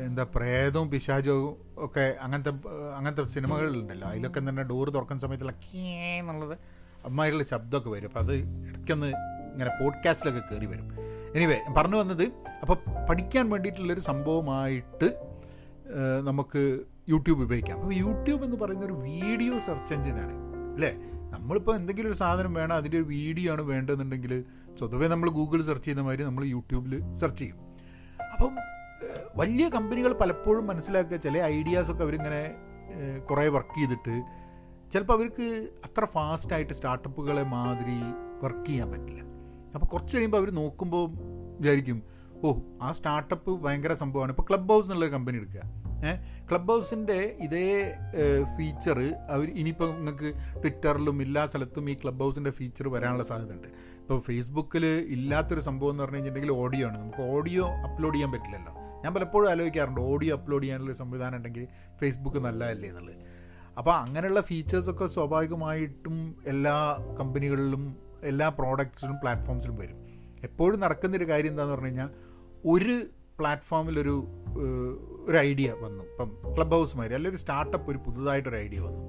Speaker 1: എന്താ പ്രേതവും പിശാചവും ഒക്കെ അങ്ങനത്തെ അങ്ങനത്തെ സിനിമകളുണ്ടല്ലോ അതിലൊക്കെ തന്നെ ഡോറ് തുറക്കുന്ന സമയത്തുള്ള കേ എന്നുള്ളത് അമ്മായിട്ടുള്ള ശബ്ദമൊക്കെ വരും. അപ്പോൾ അത് ഇടയ്ക്കൊന്ന് ഇങ്ങനെ പോഡ്കാസ്റ്റിലൊക്കെ കയറി വരും. എനിവേ പറഞ്ഞു വന്നത് അപ്പോൾ പഠിക്കാൻ വേണ്ടിയിട്ടുള്ളൊരു സംഭവമായിട്ട് നമുക്ക് യൂട്യൂബ് ഉപയോഗിക്കാം. അപ്പോൾ യൂട്യൂബ് എന്ന് പറയുന്ന ഒരു വീഡിയോ സെർച്ച് എഞ്ചിനാണ്. അല്ലേ? നമ്മളിപ്പോൾ എന്തെങ്കിലും ഒരു സാധനം വേണം അതിന്റെ ഒരു വീഡിയോ ആണ് വേണ്ടതെന്നുണ്ടെങ്കിൽ സ്വതവേ നമ്മൾ ഗൂഗിൾ സെർച്ച് ചെയ്യുന്ന മാതിരി നമ്മൾ യൂട്യൂബിൽ സെർച്ച് ചെയ്യും. അപ്പം വലിയ കമ്പനികൾ പലപ്പോഴും മനസ്സിലാക്കുക ചില ഐഡിയാസൊക്കെ അവരിങ്ങനെ കുറേ വർക്ക് ചെയ്തിട്ട് ചിലപ്പോൾ അവർക്ക് അത്ര ഫാസ്റ്റായിട്ട് സ്റ്റാർട്ടപ്പുകളെ മാതിരി വർക്ക് ചെയ്യാൻ പറ്റില്ല. അപ്പോൾ കുറച്ച് കഴിയുമ്പോൾ അവർ നോക്കുമ്പോൾ വിചാരിക്കും ഓ ആ സ്റ്റാർട്ടപ്പ് ഭയങ്കര സംഭവമാണ്. ഇപ്പോൾ ക്ലബ് ഹൗസ് എന്നുള്ളൊരു കമ്പനി എടുക്കുക. ഏഹ് ക്ലബ് ഹൗസിന്റെ ഇതേ ഫീച്ചർ അവർ ഇനിയിപ്പോൾ നിങ്ങൾക്ക് ട്വിറ്ററിലും എല്ലാ സ്ഥലത്തും ഈ ക്ലബ് ഹൗസിന്റെ ഫീച്ചർ വരാനുള്ള സാധ്യതയുണ്ട്. ഇപ്പോൾ ഫേസ്ബുക്കിൽ ഇല്ലാത്തൊരു സംഭവം എന്ന് പറഞ്ഞു കഴിഞ്ഞിട്ടുണ്ടെങ്കിൽ ഓഡിയോ ആണ്. നമുക്ക് ഓഡിയോ അപ്ലോഡ് ചെയ്യാൻ പറ്റില്ലല്ലോ. ഞാൻ പലപ്പോഴും ആലോചിക്കാറുണ്ട് ഓഡിയോ അപ്ലോഡ് ചെയ്യാനുള്ള സംവിധാനം ഉണ്ടെങ്കിൽ ഫേസ്ബുക്ക് നല്ലതല്ലേ എന്നുള്ളത്. അപ്പോൾ അങ്ങനെയുള്ള ഫീച്ചേഴ്സൊക്കെ സ്വാഭാവികമായിട്ടും എല്ലാ കമ്പനികളിലും എല്ലാ പ്രോഡക്റ്റ്സിലും പ്ലാറ്റ്ഫോംസിലും വരും. എപ്പോഴും നടക്കുന്നൊരു കാര്യം എന്താണെന്ന് പറഞ്ഞു കഴിഞ്ഞാൽ ഒരു പ്ലാറ്റ്ഫോമിലൊരു ഒരു ഐഡിയ വന്നു. ഇപ്പം ക്ലബ് ഹൗസ് മാതിരി അല്ലെങ്കിൽ ഒരു സ്റ്റാർട്ടപ്പ് ഒരു പുതുതായിട്ടൊരു ഐഡിയ വന്നു.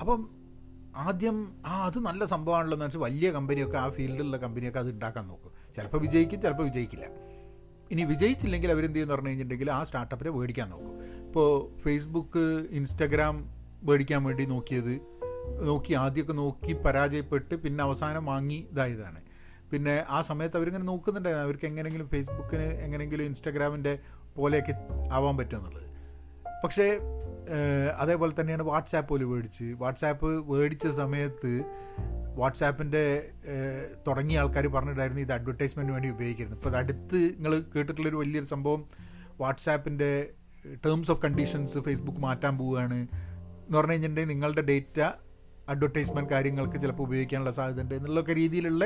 Speaker 1: അപ്പം ആദ്യം ആ അത് നല്ല സംഭവമാണല്ലോ എന്ന് വെച്ചാൽ വലിയ കമ്പനിയൊക്കെ ആ ഫീൽഡിലുള്ള കമ്പനിയൊക്കെ അത് ഉണ്ടാക്കാൻ നോക്കും. ചിലപ്പോൾ വിജയിക്കും ചിലപ്പോൾ വിജയിക്കില്ല. ഇനി വിജയിച്ചില്ലെങ്കിൽ അവരെന്ത് ചെയ്യുമെന്ന് പറഞ്ഞു കഴിഞ്ഞിട്ടുണ്ടെങ്കിൽ ആ സ്റ്റാർട്ടപ്പിനെ മേടിക്കാൻ നോക്കും. ഇപ്പോൾ ഫേസ്ബുക്ക് ഇൻസ്റ്റഗ്രാം മേടിക്കാൻ വേണ്ടി നോക്കിയത് നോക്കി ആദ്യമൊക്കെ നോക്കി പരാജയപ്പെട്ട് പിന്നെ അവസാനം വാങ്ങി ഇതായതാണ്. പിന്നെ ആ സമയത്ത് അവരിങ്ങനെ നോക്കുന്നുണ്ടായിരുന്നു അവർക്ക് എങ്ങനെയെങ്കിലും ഫേസ്ബുക്കിന് എങ്ങനെയെങ്കിലും ഇൻസ്റ്റാഗ്രാമിന്റെ പോലെയൊക്കെ ആവാൻ പറ്റുമെന്നുള്ളത്. പക്ഷേ അതേപോലെ തന്നെയാണ് വാട്സാപ്പ് പോലും മേടിച്ച്. വാട്സാപ്പ് മേടിച്ച സമയത്ത് വാട്സാപ്പിന്റെ തുടങ്ങിയ ആൾക്കാർ പറഞ്ഞിട്ടായിരുന്നു ഇത് അഡ്വർടൈസ്മെന്റിന് വേണ്ടി ഉപയോഗിക്കുന്നത് ഇപ്പോൾ അടുത്ത് നിങ്ങൾ കേട്ടിട്ടുള്ളൊരു വലിയൊരു സംഭവം വാട്സാപ്പിന്റെ ടേംസ് ഓഫ് കണ്ടീഷൻസ് ഫേസ്ബുക്ക് മാറ്റാൻ പോവുകയാണ് എന്ന് പറഞ്ഞു കഴിഞ്ഞിട്ടുണ്ടെങ്കിൽ നിങ്ങളുടെ ഡേറ്റ അഡ്വർടൈസ്മെന്റ് കാര്യങ്ങൾക്ക് ചിലപ്പോൾ ഉപയോഗിക്കാനുള്ള സാധ്യത ഉണ്ട് എന്നുള്ളൊക്കെ രീതിയിലുള്ള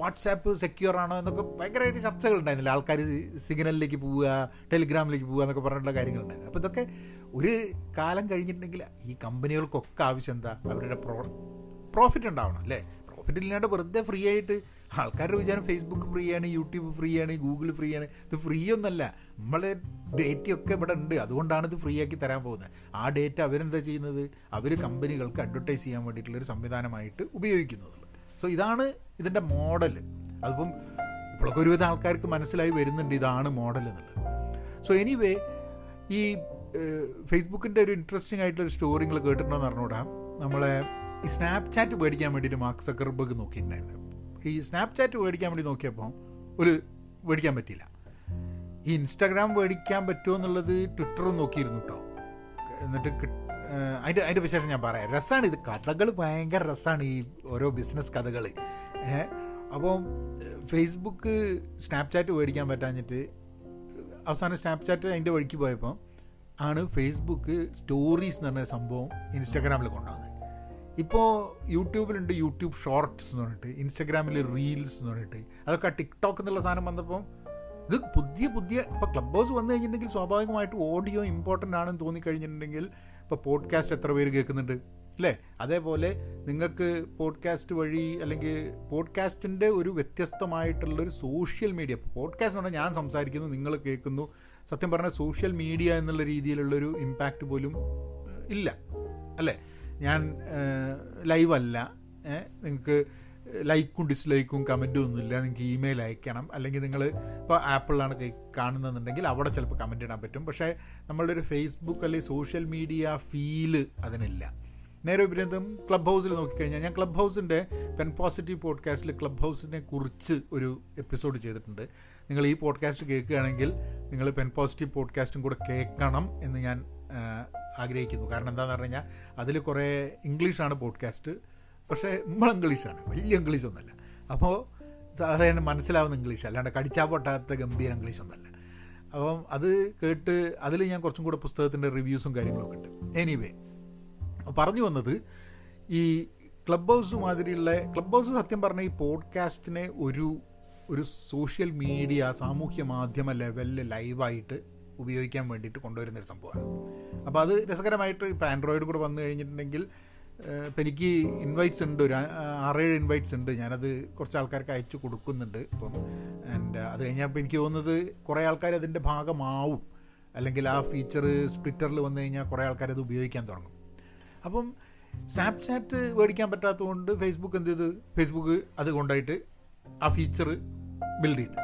Speaker 1: വാട്സാപ്പ് സെക്യൂർ ആണോ എന്നൊക്കെ ഭയങ്കരമായിട്ട് ചർച്ചകൾ ഉണ്ടായിരുന്നില്ല ആൾക്കാർ സിഗ്നലിലേക്ക് പോവുക ടെലിഗ്രാമിലേക്ക് പോവുക എന്നൊക്കെ പറഞ്ഞിട്ടുള്ള കാര്യങ്ങളുണ്ടായിരുന്നു. അപ്പോൾ ഇതൊക്കെ ഒരു കാലം കഴിഞ്ഞിട്ടുണ്ടെങ്കിൽ ഈ കമ്പനികൾക്കൊക്കെ ആവശ്യം എന്താ? അവരുടെ പ്രോ പ്രോഫിറ്റ് ഉണ്ടാവണം അല്ലേ? പ്രോഫിറ്റ് ഇല്ലാണ്ട് വെറുതെ ഫ്രീ ആയിട്ട് ആൾക്കാരുടെ വിചാരം ഫേസ്ബുക്ക് ഫ്രീ ആണ് യൂട്യൂബ് ഫ്രീ ആണ് ഗൂഗിൾ ഫ്രീ ആണ്. ഇത് ഫ്രീ ഒന്നല്ല നമ്മളെ ഡേറ്റയൊക്കെ ഇവിടെ ഉണ്ട്. അതുകൊണ്ടാണ് ഇത് ഫ്രീ ആക്കി തരാൻ പോകുന്നത്. ആ ഡേറ്റ അവരെന്താ ചെയ്യുന്നത്? അവർ കമ്പനികൾക്ക് അഡ്വർടൈസ് ചെയ്യാൻ വേണ്ടിയിട്ടുള്ളൊരു സംവിധാനമായിട്ട് ഉപയോഗിക്കുന്നത് സോ ഇതാണ് ഇതിന്റെ മോഡൽ. അതിപ്പം ഇപ്പോഴൊക്കെ ഒരുവിധം ആൾക്കാർക്ക് മനസ്സിലായി വരുന്നുണ്ട് ഇതാണ് മോഡൽ എന്നുള്ളത്. സോ എനിവേ ഈ ഫേസ്ബുക്കിന്റെ ഒരു ഇൻട്രസ്റ്റിംഗ് ആയിട്ടുള്ള സ്റ്റോറി നിങ്ങൾ കേട്ടിട്ടുണ്ടോയെന്ന് അറിഞ്ഞൂടാ നമ്മളെ ഈ സ്നാപ്ചാറ്റ് മേടിക്കാൻ വേണ്ടിയിട്ട് മാർക്ക് സക്കർബർഗ് നോക്കിയിട്ടുണ്ടായിരുന്നു. ഈ സ്നാപ്ചാറ്റ് മേടിക്കാൻ വേണ്ടി നോക്കിയപ്പോൾ ഒരു മേടിക്കാൻ പറ്റിയില്ല. ഈ ഇൻസ്റ്റാഗ്രാം മേടിക്കാൻ പറ്റുമോ എന്നുള്ളത് ട്വിറ്ററും നോക്കിയിരുന്നു കേട്ടോ എന്നിട്ട് അതിന്റെ അതിന്റെ വിശേഷം ഞാൻ പറയാം. രസമാണ് ഇത്. കഥകൾ ഭയങ്കര രസമാണ് ഈ ഓരോ ബിസിനസ് കഥകൾ അപ്പോൾ ഫേസ്ബുക്ക് സ്നാപ്ചാറ്റ് മേടിക്കാൻ പറ്റാഞ്ഞിട്ട് അവസാനം സ്നാപ്ചാറ്റ് അതിന്റെ വഴിക്ക് പോയപ്പോൾ ആണ് ഫേസ്ബുക്ക് സ്റ്റോറീസ് എന്ന് പറഞ്ഞ സംഭവം ഇൻസ്റ്റാഗ്രാമിൽ കൊണ്ടുവന്നത്. ഇപ്പോൾ യൂട്യൂബിലുണ്ട് യൂട്യൂബ് ഷോർട്സ് എന്ന് പറഞ്ഞിട്ട് ഇൻസ്റ്റാഗ്രാമിൽ റീൽസ് എന്ന് പറഞ്ഞിട്ട് അതൊക്കെ ടിക്ടോക്ക് എന്നുള്ള സാധനം വന്നപ്പോൾ ഇത് പുതിയ പുതിയ ഇപ്പോൾ ക്ലബ് ഹൗസ് വന്നു കഴിഞ്ഞിട്ടുണ്ടെങ്കിൽ സ്വാഭാവികമായിട്ട് ഓഡിയോ ഇമ്പോർട്ടന്റ് ആണെന്ന് തോന്നിക്കഴിഞ്ഞിട്ടുണ്ടെങ്കിൽ ഇപ്പോൾ പോഡ്കാസ്റ്റ് എത്ര പേര് കേൾക്കുന്നുണ്ട്? അല്ലേ? അതേപോലെ നിങ്ങൾക്ക് പോഡ്കാസ്റ്റ് വഴി അല്ലെങ്കിൽ പോഡ്കാസ്റ്റിന്റെ ഒരു വ്യത്യസ്തമായിട്ടുള്ളൊരു സോഷ്യൽ മീഡിയ പോഡ്കാസ്റ്റ് എന്ന് പറഞ്ഞാൽ ഞാൻ സംസാരിക്കുന്നു നിങ്ങൾ കേൾക്കുന്നു. സത്യം പറഞ്ഞാൽ സോഷ്യൽ മീഡിയ എന്നുള്ള രീതിയിലുള്ളൊരു ഇമ്പാക്റ്റ് പോലും ഇല്ല. അല്ലേ? ഞാൻ ലൈവ് അല്ല. നിങ്ങൾക്ക് ലൈക്കും ഡിസ്ലൈക്കും കമന്റും ഒന്നുമില്ല. നിങ്ങൾക്ക് ഇമെയിൽ അയക്കണം. അല്ലെങ്കിൽ നിങ്ങൾ ഇപ്പോൾ ആപ്പിളിലാണ് കാണുന്നതെന്നുണ്ടെങ്കിൽ അവിടെ ചിലപ്പോൾ കമന്റ് ഇടാൻ പറ്റും. പക്ഷേ നമ്മളുടെ ഒരു ഫേസ്ബുക്ക് അല്ലെങ്കിൽ സോഷ്യൽ മീഡിയ ഫീൽ അതിനില്ല. നേരെ വിപരീതം ക്ലബ് ഹൗസിൽ നോക്കിക്കഴിഞ്ഞാൽ ഞാൻ ക്ലബ് ഹൗസിന്റെ പെൻ പോസിറ്റീവ് പോഡ്കാസ്റ്റിൽ ക്ലബ് ഹൗസിനെ കുറിച്ച് ഒരു എപ്പിസോഡ് ചെയ്തിട്ടുണ്ട്. നിങ്ങൾ ഈ പോഡ്കാസ്റ്റ് കേൾക്കുകയാണെങ്കിൽ നിങ്ങൾ പെൻ പോസിറ്റീവ് പോഡ്കാസ്റ്റും കൂടെ കേൾക്കണം എന്ന് ഞാൻ ആഗ്രഹിക്കുന്നു. കാരണം എന്താണെന്ന് പറഞ്ഞു കഴിഞ്ഞാൽ അതിൽ കുറേ ഇംഗ്ലീഷാണ് പോഡ്കാസ്റ്റ് പക്ഷേ നമ്മൾ ഇംഗ്ലീഷാണ് വലിയ ഇംഗ്ലീഷൊന്നുമല്ല. അപ്പോൾ സാധാരണ മനസ്സിലാവുന്ന ഇംഗ്ലീഷ് അല്ലാണ്ട് കടിച്ചാൽ പൊട്ടാത്ത ഗംഭീര ഇംഗ്ലീഷ് ഇംഗ്ലീഷൊന്നുമല്ല. അപ്പം അത് കേട്ട് അതിൽ ഞാൻ കുറച്ചും കൂടെ പുസ്തകത്തിന്റെ റിവ്യൂസും കാര്യങ്ങളൊക്കെ ഉണ്ട്. എനിവേ പറഞ്ഞു വന്നത് ഈ ക്ലബ് ഹൗസ് മാതിരിയുള്ള ക്ലബ് ഹൗസ് സത്യം പറഞ്ഞ ഈ പോഡ്കാസ്റ്റിനെ ഒരു ഒരു സോഷ്യൽ മീഡിയ സാമൂഹ്യ മാധ്യമ ലെവലിൽ ലൈവായിട്ട് ഉപയോഗിക്കാൻ വേണ്ടിയിട്ട് കൊണ്ടുവരുന്നൊരു സംഭവമാണ്. അപ്പോൾ അത് രസകരമായിട്ട് ഇപ്പോൾ ആൻഡ്രോയിഡ് കൂടെ വന്നു കഴിഞ്ഞിട്ടുണ്ടെങ്കിൽ ഇപ്പം എനിക്ക് ഇൻവൈറ്റ്സ് ഉണ്ട് ഒരു ആറേഴ് ഇൻവൈറ്റ്സ് ഉണ്ട്. ഞാനത് കുറച്ച് ആൾക്കാർക്ക് അയച്ചു കൊടുക്കുന്നുണ്ട്. ഇപ്പം ആൻഡ് അത് കഴിഞ്ഞപ്പോൾ എനിക്ക് തോന്നുന്നത് കുറേ ആൾക്കാർ അതിന്റെ ഭാഗമാവും. അല്ലെങ്കിൽ ആ ഫീച്ചർ ട്വിറ്ററിൽ വന്നു കഴിഞ്ഞാൽ കുറേ ആൾക്കാർ അത് ഉപയോഗിക്കാൻ തുടങ്ങും. അപ്പം സ്നാപ്ചാറ്റ് മേടിക്കാൻ പറ്റാത്തതുകൊണ്ട് ഫേസ്ബുക്ക് എന്ത് ചെയ്ത്? ഫേസ്ബുക്ക് അത് കൊണ്ടായിട്ട് ആ ഫീച്ചർ ബിൽഡ് ചെയ്ത്.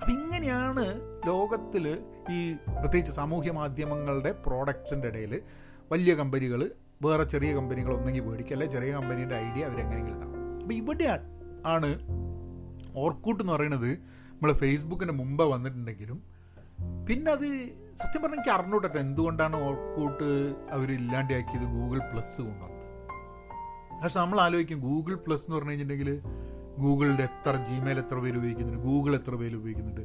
Speaker 1: അപ്പം ഇങ്ങനെയാണ് ലോകത്തിൽ ഈ പ്രത്യേകിച്ച് സാമൂഹ്യ മാധ്യമങ്ങളുടെ പ്രോഡക്ട്സിന്റെ ഇടയിൽ വലിയ കമ്പനികൾ വേറെ ചെറിയ കമ്പനികൾ ഒന്നെങ്കിൽ മേടിക്കുക. അല്ലെ ചെറിയ കമ്പനീന്റെ ഐഡിയ അവരെങ്ങനെയെങ്കിലും ഇതാക്കും അപ്പോൾ ഇവിടെ ആണ് ഓർക്കൂട്ട് എന്ന് പറയുന്നത് നമ്മൾ ഫേസ്ബുക്കിന് മുമ്പ് വന്നിട്ടുണ്ടെങ്കിലും പിന്നെ അത് സത്യം പറഞ്ഞാൽ എനിക്ക് അറിഞ്ഞൂട്ടെ എന്തുകൊണ്ടാണ് ഓർക്കൂട്ട് അവർ ഇല്ലാണ്ടാക്കിയത് ഗൂഗിൾ പ്ലസ് കൊണ്ടുവന്നത്? പക്ഷെ നമ്മൾ ആലോചിക്കും ഗൂഗിൾ പ്ലസ് എന്ന് പറഞ്ഞു കഴിഞ്ഞിട്ടുണ്ടെങ്കിൽ ഗൂഗിളിന്റെ എത്ര ജിമെയിൽ എത്ര പേര് ഉപയോഗിക്കുന്നുണ്ട് ഗൂഗിൾ എത്ര പേര് ഉപയോഗിക്കുന്നുണ്ട്.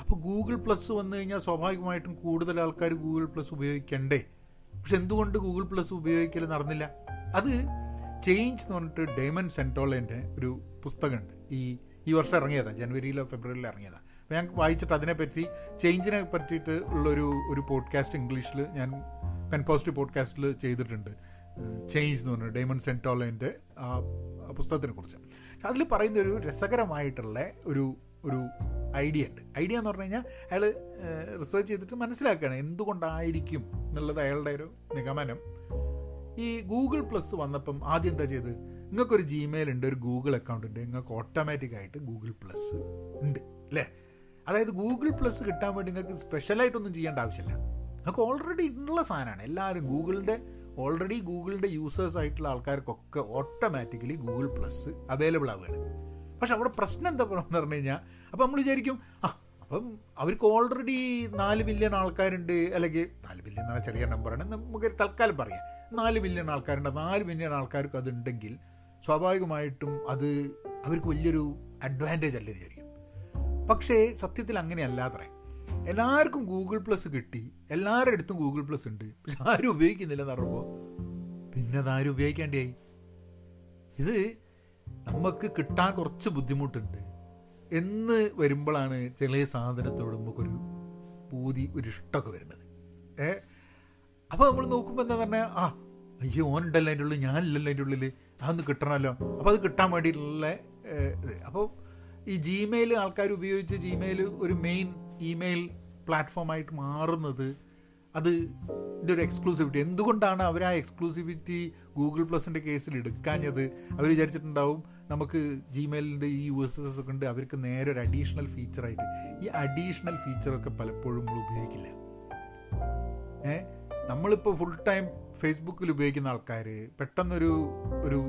Speaker 1: അപ്പോൾ ഗൂഗിൾ പ്ലസ് വന്നു കഴിഞ്ഞാൽ സ്വാഭാവികമായിട്ടും കൂടുതൽ ആൾക്കാർ ഗൂഗിൾ പ്ലസ് ഉപയോഗിക്കണ്ടേ? പക്ഷെ എന്തുകൊണ്ട് ഗൂഗിൾ പ്ലസ് ഉപയോഗിക്കൽ നടന്നില്ല? അത് ചേഞ്ച് എന്ന് പറഞ്ഞിട്ട് ഡേമൻ സെന്റോളേന്റെ ഒരു പുസ്തകമുണ്ട്. ഈ ഈ വർഷം ഇറങ്ങിയതാണ് ജനുവരിയിലോ ഫെബ്രുവരിയിലോ ഇറങ്ങിയതാണ് ഞാൻ വായിച്ചിട്ട് അതിനെപ്പറ്റി ചേഞ്ചിനെ പറ്റിയിട്ട് ഉള്ളൊരു ഒരു പോഡ്കാസ്റ്റ് ഇംഗ്ലീഷിൽ ഞാൻ പെൻ പോസിറ്റീവ് പോഡ്കാസ്റ്റിൽ ചെയ്തിട്ടുണ്ട്. ചേഞ്ച് എന്ന് പറഞ്ഞു ഡേമൺ സെന്റോളേന്റെ ആ പുസ്തകത്തിനെ കുറിച്ച്. അതിൽ പറയുന്ന ഒരു രസകരമായിട്ടുള്ള ഒരു ഒരു ഐഡിയ ഉണ്ട്. ഐഡിയ എന്ന് പറഞ്ഞു കഴിഞ്ഞാൽ അയാൾ റിസർച്ച് ചെയ്തിട്ട് മനസ്സിലാക്കുകയാണ് എന്തുകൊണ്ടായിരിക്കും എന്നുള്ളത് അയാളുടെ ഒരു നിഗമനം. ഈ ഗൂഗിൾ പ്ലസ് വന്നപ്പം ആദ്യം എന്താ ചെയ്ത്? നിങ്ങൾക്കൊരു ജിമെയിൽ ഉണ്ട് ഒരു ഗൂഗിൾ അക്കൗണ്ട് ഉണ്ട് നിങ്ങൾക്ക് ഓട്ടോമാറ്റിക് ആയിട്ട് ഗൂഗിൾ പ്ലസ് ഉണ്ട് അല്ലേ അതായത് ഗൂഗിൾ പ്ലസ് കിട്ടാൻ വേണ്ടി നിങ്ങൾക്ക് സ്പെഷ്യലായിട്ടൊന്നും ചെയ്യേണ്ട ആവശ്യമില്ല. നിങ്ങൾക്ക് ഓൾറെഡി ഉള്ള സാധനമാണ്. എല്ലാവരും ഗൂഗിളിന്റെ ഓൾറെഡി ഗൂഗിളിന്റെ യൂസേഴ്സ് ആയിട്ടുള്ള ആൾക്കാർക്കൊക്കെ ഓട്ടോമാറ്റിക്കലി ഗൂഗിൾ പ്ലസ് അവൈലബിൾ ആവുകയാണ്. പക്ഷെ അവിടെ പ്രശ്നം എന്താ എന്ന് പറഞ്ഞു കഴിഞ്ഞാൽ അപ്പം നമ്മൾ വിചാരിക്കും ആ അപ്പം അവർക്ക് ഓൾറെഡി നാല് മില്യൺ ആൾക്കാരുണ്ട് അല്ലെങ്കിൽ നാല് മില്യൺ എന്ന ചെറിയ നമ്പറാണ് നമുക്ക് തൽക്കാലം പറയാം. നാല് മില്യൺ ആൾക്കാരുണ്ട് നാല് മില്യൺ ആൾക്കാർക്ക് അതുണ്ടെങ്കിൽ സ്വാഭാവികമായിട്ടും അത് അവർക്ക് വലിയൊരു അഡ്വാന്റേജ് അല്ലേ വിചാരിക്കും. പക്ഷേ സത്യത്തിൽ അങ്ങനെയല്ലാത്രേ. എല്ലാവർക്കും ഗൂഗിൾ പ്ലസ് കിട്ടി. എല്ലാവരുടെ അടുത്തും ഗൂഗിൾ പ്ലസ് ഉണ്ട്. പക്ഷെ ആരും ഉപയോഗിക്കുന്നില്ല എന്ന് പറയുമ്പോൾ പിന്നെ അതാരും ഉപയോഗിക്കേണ്ടിയായി ഇത് നമുക്ക് കിട്ടാൻ കുറച്ച് ബുദ്ധിമുട്ടുണ്ട് എന്ന് വരുമ്പോഴാണ് ചില സാധനത്തോട് നമുക്കൊരു പൂതി ഒരു ഇഷ്ടമൊക്കെ വരുന്നത്. ഏ? അപ്പോൾ നമ്മൾ നോക്കുമ്പോൾ എന്താ പറഞ്ഞാൽ ആ അയ്യോ ഓനുണ്ടല്ലോ അതിന്റെ ഉള്ളിൽ ഞാനില്ലല്ലോ അതിന്റെ ഉള്ളിൽ അതൊന്ന് കിട്ടണമല്ലോ. അപ്പോൾ അത് കിട്ടാൻ വേണ്ടിയിട്ടുള്ള അപ്പോൾ ഈ ജിമെയിൽ ആൾക്കാർ ഉപയോഗിച്ച് ജിമെയിൽ ഒരു മെയിൻ ഇമെയിൽ പ്ലാറ്റ്ഫോമായിട്ട് മാറുന്നത് അത് ഇതിന്റെ ഒരു എക്സ്ക്ലൂസിവിറ്റി എന്തുകൊണ്ടാണ് അവർ ആ എക്സ്ക്ലൂസിവിറ്റി ഗൂഗിൾ പ്ലസിന്റെ കേസിൽ എടുക്കാഞ്ഞത്? അവർ വിചാരിച്ചിട്ടുണ്ടാവും നമുക്ക് ജിമെയിലിന്റെ ഈ യു എസ് എസ് ഒക്കെ ഉണ്ട് അവർക്ക് നേരെ ഒരു അഡീഷണൽ ഫീച്ചറായിട്ട് ഈ അഡീഷണൽ ഫീച്ചറൊക്കെ പലപ്പോഴും നമ്മൾ ഉപയോഗിക്കില്ല. ഏ? നമ്മളിപ്പോൾ ഫുൾ ടൈം ഫേസ്ബുക്കിൽ ഉപയോഗിക്കുന്ന ആൾക്കാർ പെട്ടെന്നൊരു ഒരു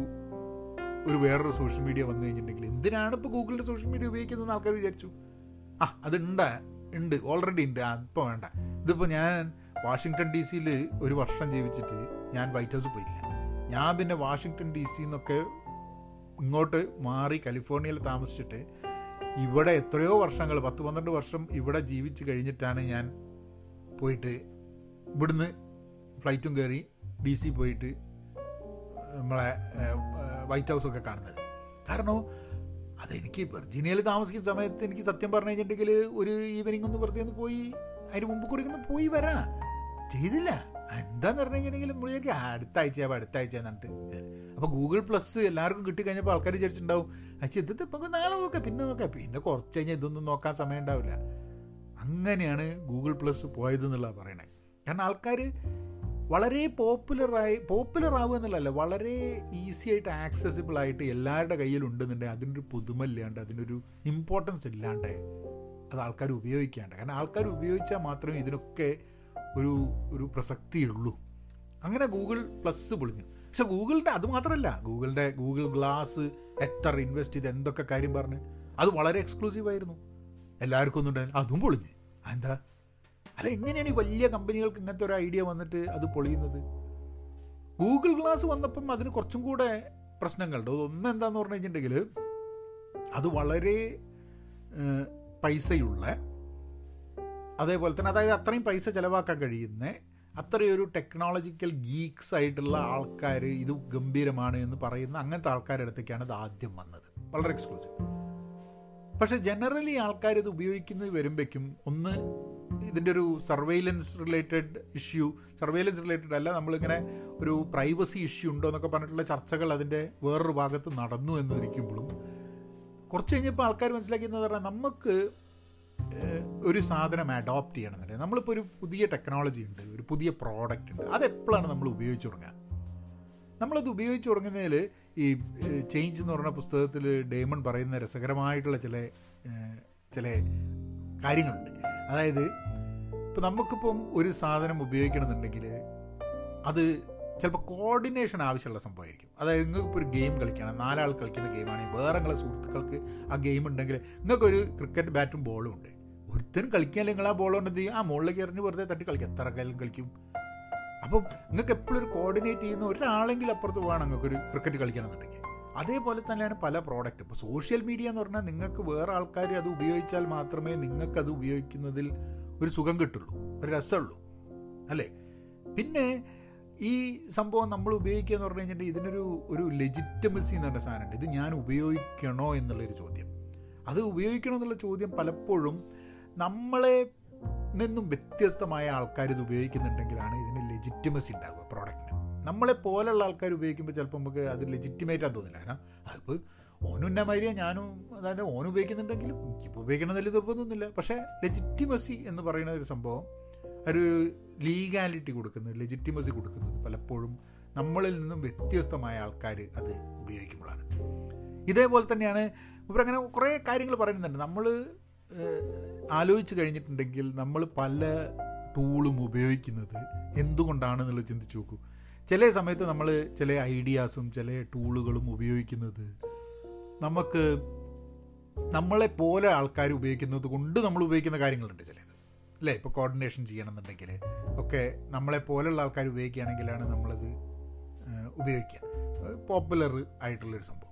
Speaker 1: ഒരു വേറൊരു സോഷ്യൽ മീഡിയ വന്നു കഴിഞ്ഞിട്ടുണ്ടെങ്കിൽ എന്തിനാണ് ഇപ്പോൾ ഗൂഗിളിന്റെ സോഷ്യൽ മീഡിയ ഉപയോഗിക്കുന്നത് ആൾക്കാർ വിചാരിച്ചു? ആ അതുണ്ട് ഉണ്ട് ഓൾറെഡി ഉണ്ട്. ഇപ്പോൾ വേണ്ട. ഇതിപ്പോൾ ഞാൻ വാഷിങ്ടൺ ഡി സിയിൽ ഒരു വർഷം ജീവിച്ചിട്ട് ഞാൻ വൈറ്റ് ഹൗസ് പോയിട്ടില്ല. ഞാൻ പിന്നെ വാഷിങ്ടൺ ഡി സി എന്നൊക്കെ ഇങ്ങോട്ട് മാറി കാലിഫോർണിയയിൽ താമസിച്ചിട്ട് ഇവിടെ എത്രയോ വർഷങ്ങൾ പത്ത് പന്ത്രണ്ട് വർഷം ഇവിടെ ജീവിച്ച് കഴിഞ്ഞിട്ടാണ് ഞാൻ പോയിട്ട് ഇവിടുന്ന് ഫ്ലൈറ്റും കയറി ഡി സി പോയിട്ട് നമ്മളെ വൈറ്റ് ഹൗസൊക്കെ കാണുന്നത്. കാരണം അതെനിക്ക് വെർജീനിയയിൽ താമസിക്കുന്ന സമയത്ത് എനിക്ക് സത്യം പറഞ്ഞു കഴിഞ്ഞിട്ടുണ്ടെങ്കിൽ ഒരു ഈവനിങ് ഒന്ന് വെറുതെ ഒന്ന് പോയി അതിന് മുമ്പ് കൂടി ഒന്ന് പോയി വരാം. ചെയ്തില്ല. എന്താന്ന് പറഞ്ഞു കഴിഞ്ഞിട്ടുണ്ടെങ്കിൽ നമ്മൾ അടുത്ത ആഴ്ച അടുത്ത ആഴ്ച എന്നിട്ട് അപ്പോൾ ഗൂഗിൾ പ്ലസ് എല്ലാവർക്കും കിട്ടിക്കഴിഞ്ഞപ്പോൾ ആൾക്കാർ വിചാരിച്ചിട്ടുണ്ടാവും അച്ഛൻ ഇത് നമുക്ക് നാളെ നോക്കാം പിന്നെ നോക്കാം. പിന്നെ കുറച്ച് കഴിഞ്ഞാൽ ഇതൊന്നും നോക്കാൻ സമയം ഉണ്ടാവില്ല. അങ്ങനെയാണ് ഗൂഗിൾ പ്ലസ് പോയതെന്നുള്ള പറയണേ. കാരണം ആൾക്കാർ വളരെ പോപ്പുലറായി പോപ്പുലർ ആവുക എന്നുള്ളതല്ല വളരെ ഈസി ആയിട്ട് ആക്സസിബിൾ ആയിട്ട് എല്ലാവരുടെ കയ്യിലുണ്ടെന്നുണ്ടെങ്കിൽ അതിനൊരു പുതുമ ഇല്ലാണ്ട് അതിനൊരു ഇമ്പോർട്ടൻസ് ഇല്ലാണ്ട് അത് ആൾക്കാർ ഉപയോഗിക്കാണ്ട്. കാരണം ആൾക്കാർ ഉപയോഗിച്ചാൽ മാത്രമേ ഇതിനൊക്കെ ഒരു ഒരു പ്രസക്തിയുള്ളൂ അങ്ങനെ ഗൂഗിൾ പ്ലസ് പൊളിഞ്ഞു. പക്ഷെ ഗൂഗിളിന്റെ അത് മാത്രമല്ല ഗൂഗിളിന്റെ ഗൂഗിൾ ഗ്ലാസ് എത്ര ഇൻവെസ്റ്റ് ചെയ്ത് എന്തൊക്കെ കാര്യം പറഞ്ഞ് അത് വളരെ എക്സ്ക്ലൂസീവായിരുന്നു എല്ലാവർക്കും ഒന്നും ഉണ്ടായിരുന്നു അതും പൊളിഞ്ഞ്. എന്താ അല്ല എങ്ങനെയാണ് ഈ വലിയ കമ്പനികൾക്ക് ഇങ്ങനത്തെ ഒരു ഐഡിയ വന്നിട്ട് അത് പൊളിയുന്നത്? ഗൂഗിൾ ഗ്ലാസ് വന്നപ്പം അതിന് കുറച്ചും കൂടെ പ്രശ്നങ്ങളുണ്ട്. ഒന്ന് എന്താന്ന് പറഞ്ഞു കഴിഞ്ഞിട്ടുണ്ടെങ്കിൽ അത് വളരെ പൈസയുള്ള അതേപോലെ തന്നെ അതായത് അത്രയും പൈസ ചിലവാക്കാൻ കഴിയുന്ന ഒരു ടെക്നോളജിക്കൽ ഗീക്സ് ആയിട്ടുള്ള ആൾക്കാർ ഇത് ഗംഭീരമാണ് എന്ന് പറയുന്ന അങ്ങനത്തെ ആൾക്കാരുടെ അടുത്തേക്കാണ് ഇത് ആദ്യം വന്നത്. വളരെ എക്സ്ക്ലൂസീവ് പക്ഷേ ജനറലി ആൾക്കാർ ഇത് ഉപയോഗിക്കുന്നത് വരുമ്പോഴേക്കും ഒന്ന് ഇതിന്റെ ഒരു surveillance related issue surveillance related അല്ല നമ്മളിങ്ങനെ ഒരു പ്രൈവസി ഇഷ്യൂ ഉണ്ടോ എന്നൊക്കെ പറഞ്ഞിട്ടുള്ള ചർച്ചകൾ അതിന്റെ വേറൊരു ഭാഗത്ത് നടന്നു എന്നിരിക്കുമ്പോഴും കുറച്ച് കഴിഞ്ഞപ്പോൾ ആൾക്കാർ മനസ്സിലാക്കിയെന്ന് പറഞ്ഞാൽ നമുക്ക് ഒരു സാധനം അഡോപ്റ്റ് ചെയ്യണമെന്നുണ്ടെങ്കിൽ നമ്മളിപ്പോൾ ഒരു പുതിയ ടെക്നോളജി ഉണ്ട് ഒരു പുതിയ പ്രോഡക്റ്റ് ഉണ്ട് അതെപ്പോഴാണ് നമ്മൾ ഉപയോഗിച്ച് തുടങ്ങുക? നമ്മളത് ഉപയോഗിച്ച് തുടങ്ങുന്നതിൽ ഈ ചേഞ്ച് എന്ന് പറഞ്ഞ പുസ്തകത്തിൽ ഡേമൺ പറയുന്ന രസകരമായിട്ടുള്ള ചില ചില കാര്യങ്ങളുണ്ട്. അതായത് ഇപ്പം നമുക്കിപ്പം ഒരു സാധനം ഉപയോഗിക്കണമെന്നുണ്ടെങ്കിൽ അത് ചിലപ്പോൾ കോർഡിനേഷൻ ആവശ്യമുള്ള സംഭവമായിരിക്കും. അതായത് നിങ്ങൾക്കിപ്പോൾ ഒരു ഗെയിം കളിക്കണം. നാലാൾ കളിക്കുന്ന ഗെയിമാണെങ്കിൽ വേറെ നിങ്ങളെ സുഹൃത്തുക്കൾക്ക് ആ ഗെയിം ഉണ്ടെങ്കിൽ നിങ്ങൾക്കൊരു ക്രിക്കറ്റ് ബാറ്റും ബോളും ഉണ്ട്. ഒരുത്തരും കളിക്കാൻ നിങ്ങൾ ആ ബോൾ എന്ത് ചെയ്യും? ആ മുകളിലേക്ക് എറിഞ്ഞ് വെറുതെ തട്ടി കളിക്കും. എത്ര കാലം കളിക്കും? അപ്പം നിങ്ങൾക്ക് എപ്പോഴും ഒരു കോർഡിനേറ്റ് ചെയ്യുന്ന ഒരാളെങ്കിലും അപ്പുറത്ത് പോകണം നിങ്ങൾക്ക് ഒരു ക്രിക്കറ്റ് കളിക്കണമെന്നുണ്ടെങ്കിൽ. അതേപോലെ തന്നെയാണ് പല പ്രോഡക്റ്റ് ഇപ്പോൾ സോഷ്യൽ മീഡിയ എന്ന് പറഞ്ഞാൽ നിങ്ങൾക്ക് വേറെ ആൾക്കാർ അത് ഉപയോഗിച്ചാൽ മാത്രമേ നിങ്ങൾക്കത് ഉപയോഗിക്കുന്നതിൽ ഒരു സുഖം കിട്ടുള്ളൂ ഒരു രസമുള്ളൂ. അല്ലേ? പിന്നെ ഈ സംഭവം നമ്മൾ ഉപയോഗിക്കുക എന്ന് പറഞ്ഞു കഴിഞ്ഞിട്ട് ഇതിനൊരു ഒരു ലെജിറ്റമസി എന്ന് പറഞ്ഞ സാധനമുണ്ട്. ഇത് ഞാൻ ഉപയോഗിക്കണോ എന്നുള്ളൊരു ചോദ്യം. അത് ഉപയോഗിക്കണോ എന്നുള്ള ചോദ്യം പലപ്പോഴും നമ്മളെ നിന്നും വ്യത്യസ്തമായ ആൾക്കാർ ഇത് ഉപയോഗിക്കുന്നുണ്ടെങ്കിലാണ് ഇതിന് ലെജിറ്റിമസി ഉണ്ടാവുക പ്രോഡക്റ്റിന് നമ്മളെ പോലെയുള്ള ആൾക്കാർ ഉപയോഗിക്കുമ്പോൾ ചിലപ്പോൾ നമുക്ക് അത് ലെജിറ്റിമേറ്റ് തോന്നില്ല. കാരണം അതിപ്പോൾ ഓനും എന്നെ മാതിരിയാ ഞാനും അതായത് ഓൻ ഉപയോഗിക്കുന്നുണ്ടെങ്കിലും എനിക്കിപ്പോൾ ഉപയോഗിക്കണമെന്നല്ല നിർബന്ധമൊന്നുമില്ല. പക്ഷേ ലെജിറ്റിമസി എന്ന് പറയുന്ന ഒരു സംഭവം ഒരു ലീഗാലിറ്റി കൊടുക്കുന്നത് ലെജിറ്റിമസി കൊടുക്കുന്നത് പലപ്പോഴും നമ്മളിൽ നിന്നും വ്യത്യസ്തമായ ആൾക്കാർ അത് ഉപയോഗിക്കുമ്പോഴാണ്. ഇതേപോലെ തന്നെയാണ് ഇവരങ്ങനെ കുറേ കാര്യങ്ങൾ പറയുന്നുണ്ട്. നമ്മൾ ആലോചിച്ച് കഴിഞ്ഞിട്ടുണ്ടെങ്കിൽ നമ്മൾ പല ടൂളും ഉപയോഗിക്കുന്നത് എന്തുകൊണ്ടാണെന്നുള്ളത് ചിന്തിച്ച് നോക്കൂ. ചില സമയത്ത് നമ്മൾ ചില ഐഡിയാസും ചില ടൂളുകളും ഉപയോഗിക്കുന്നത് നമുക്ക് നമ്മളെ പോലെ ആൾക്കാർ ഉപയോഗിക്കുന്നത് കൊണ്ട് നമ്മൾ ഉപയോഗിക്കുന്ന കാര്യങ്ങളുണ്ട് ചിലത്. അല്ലേ? ഇപ്പോൾ കോർഡിനേഷൻ ചെയ്യണമെന്നുണ്ടെങ്കിൽ ഒക്കെ നമ്മളെ പോലെയുള്ള ആൾക്കാർ ഉപയോഗിക്കുകയാണെങ്കിലാണ് നമ്മളത് ഉപയോഗിക്കുക. പോപ്പുലർ ആയിട്ടുള്ളൊരു സംഭവം.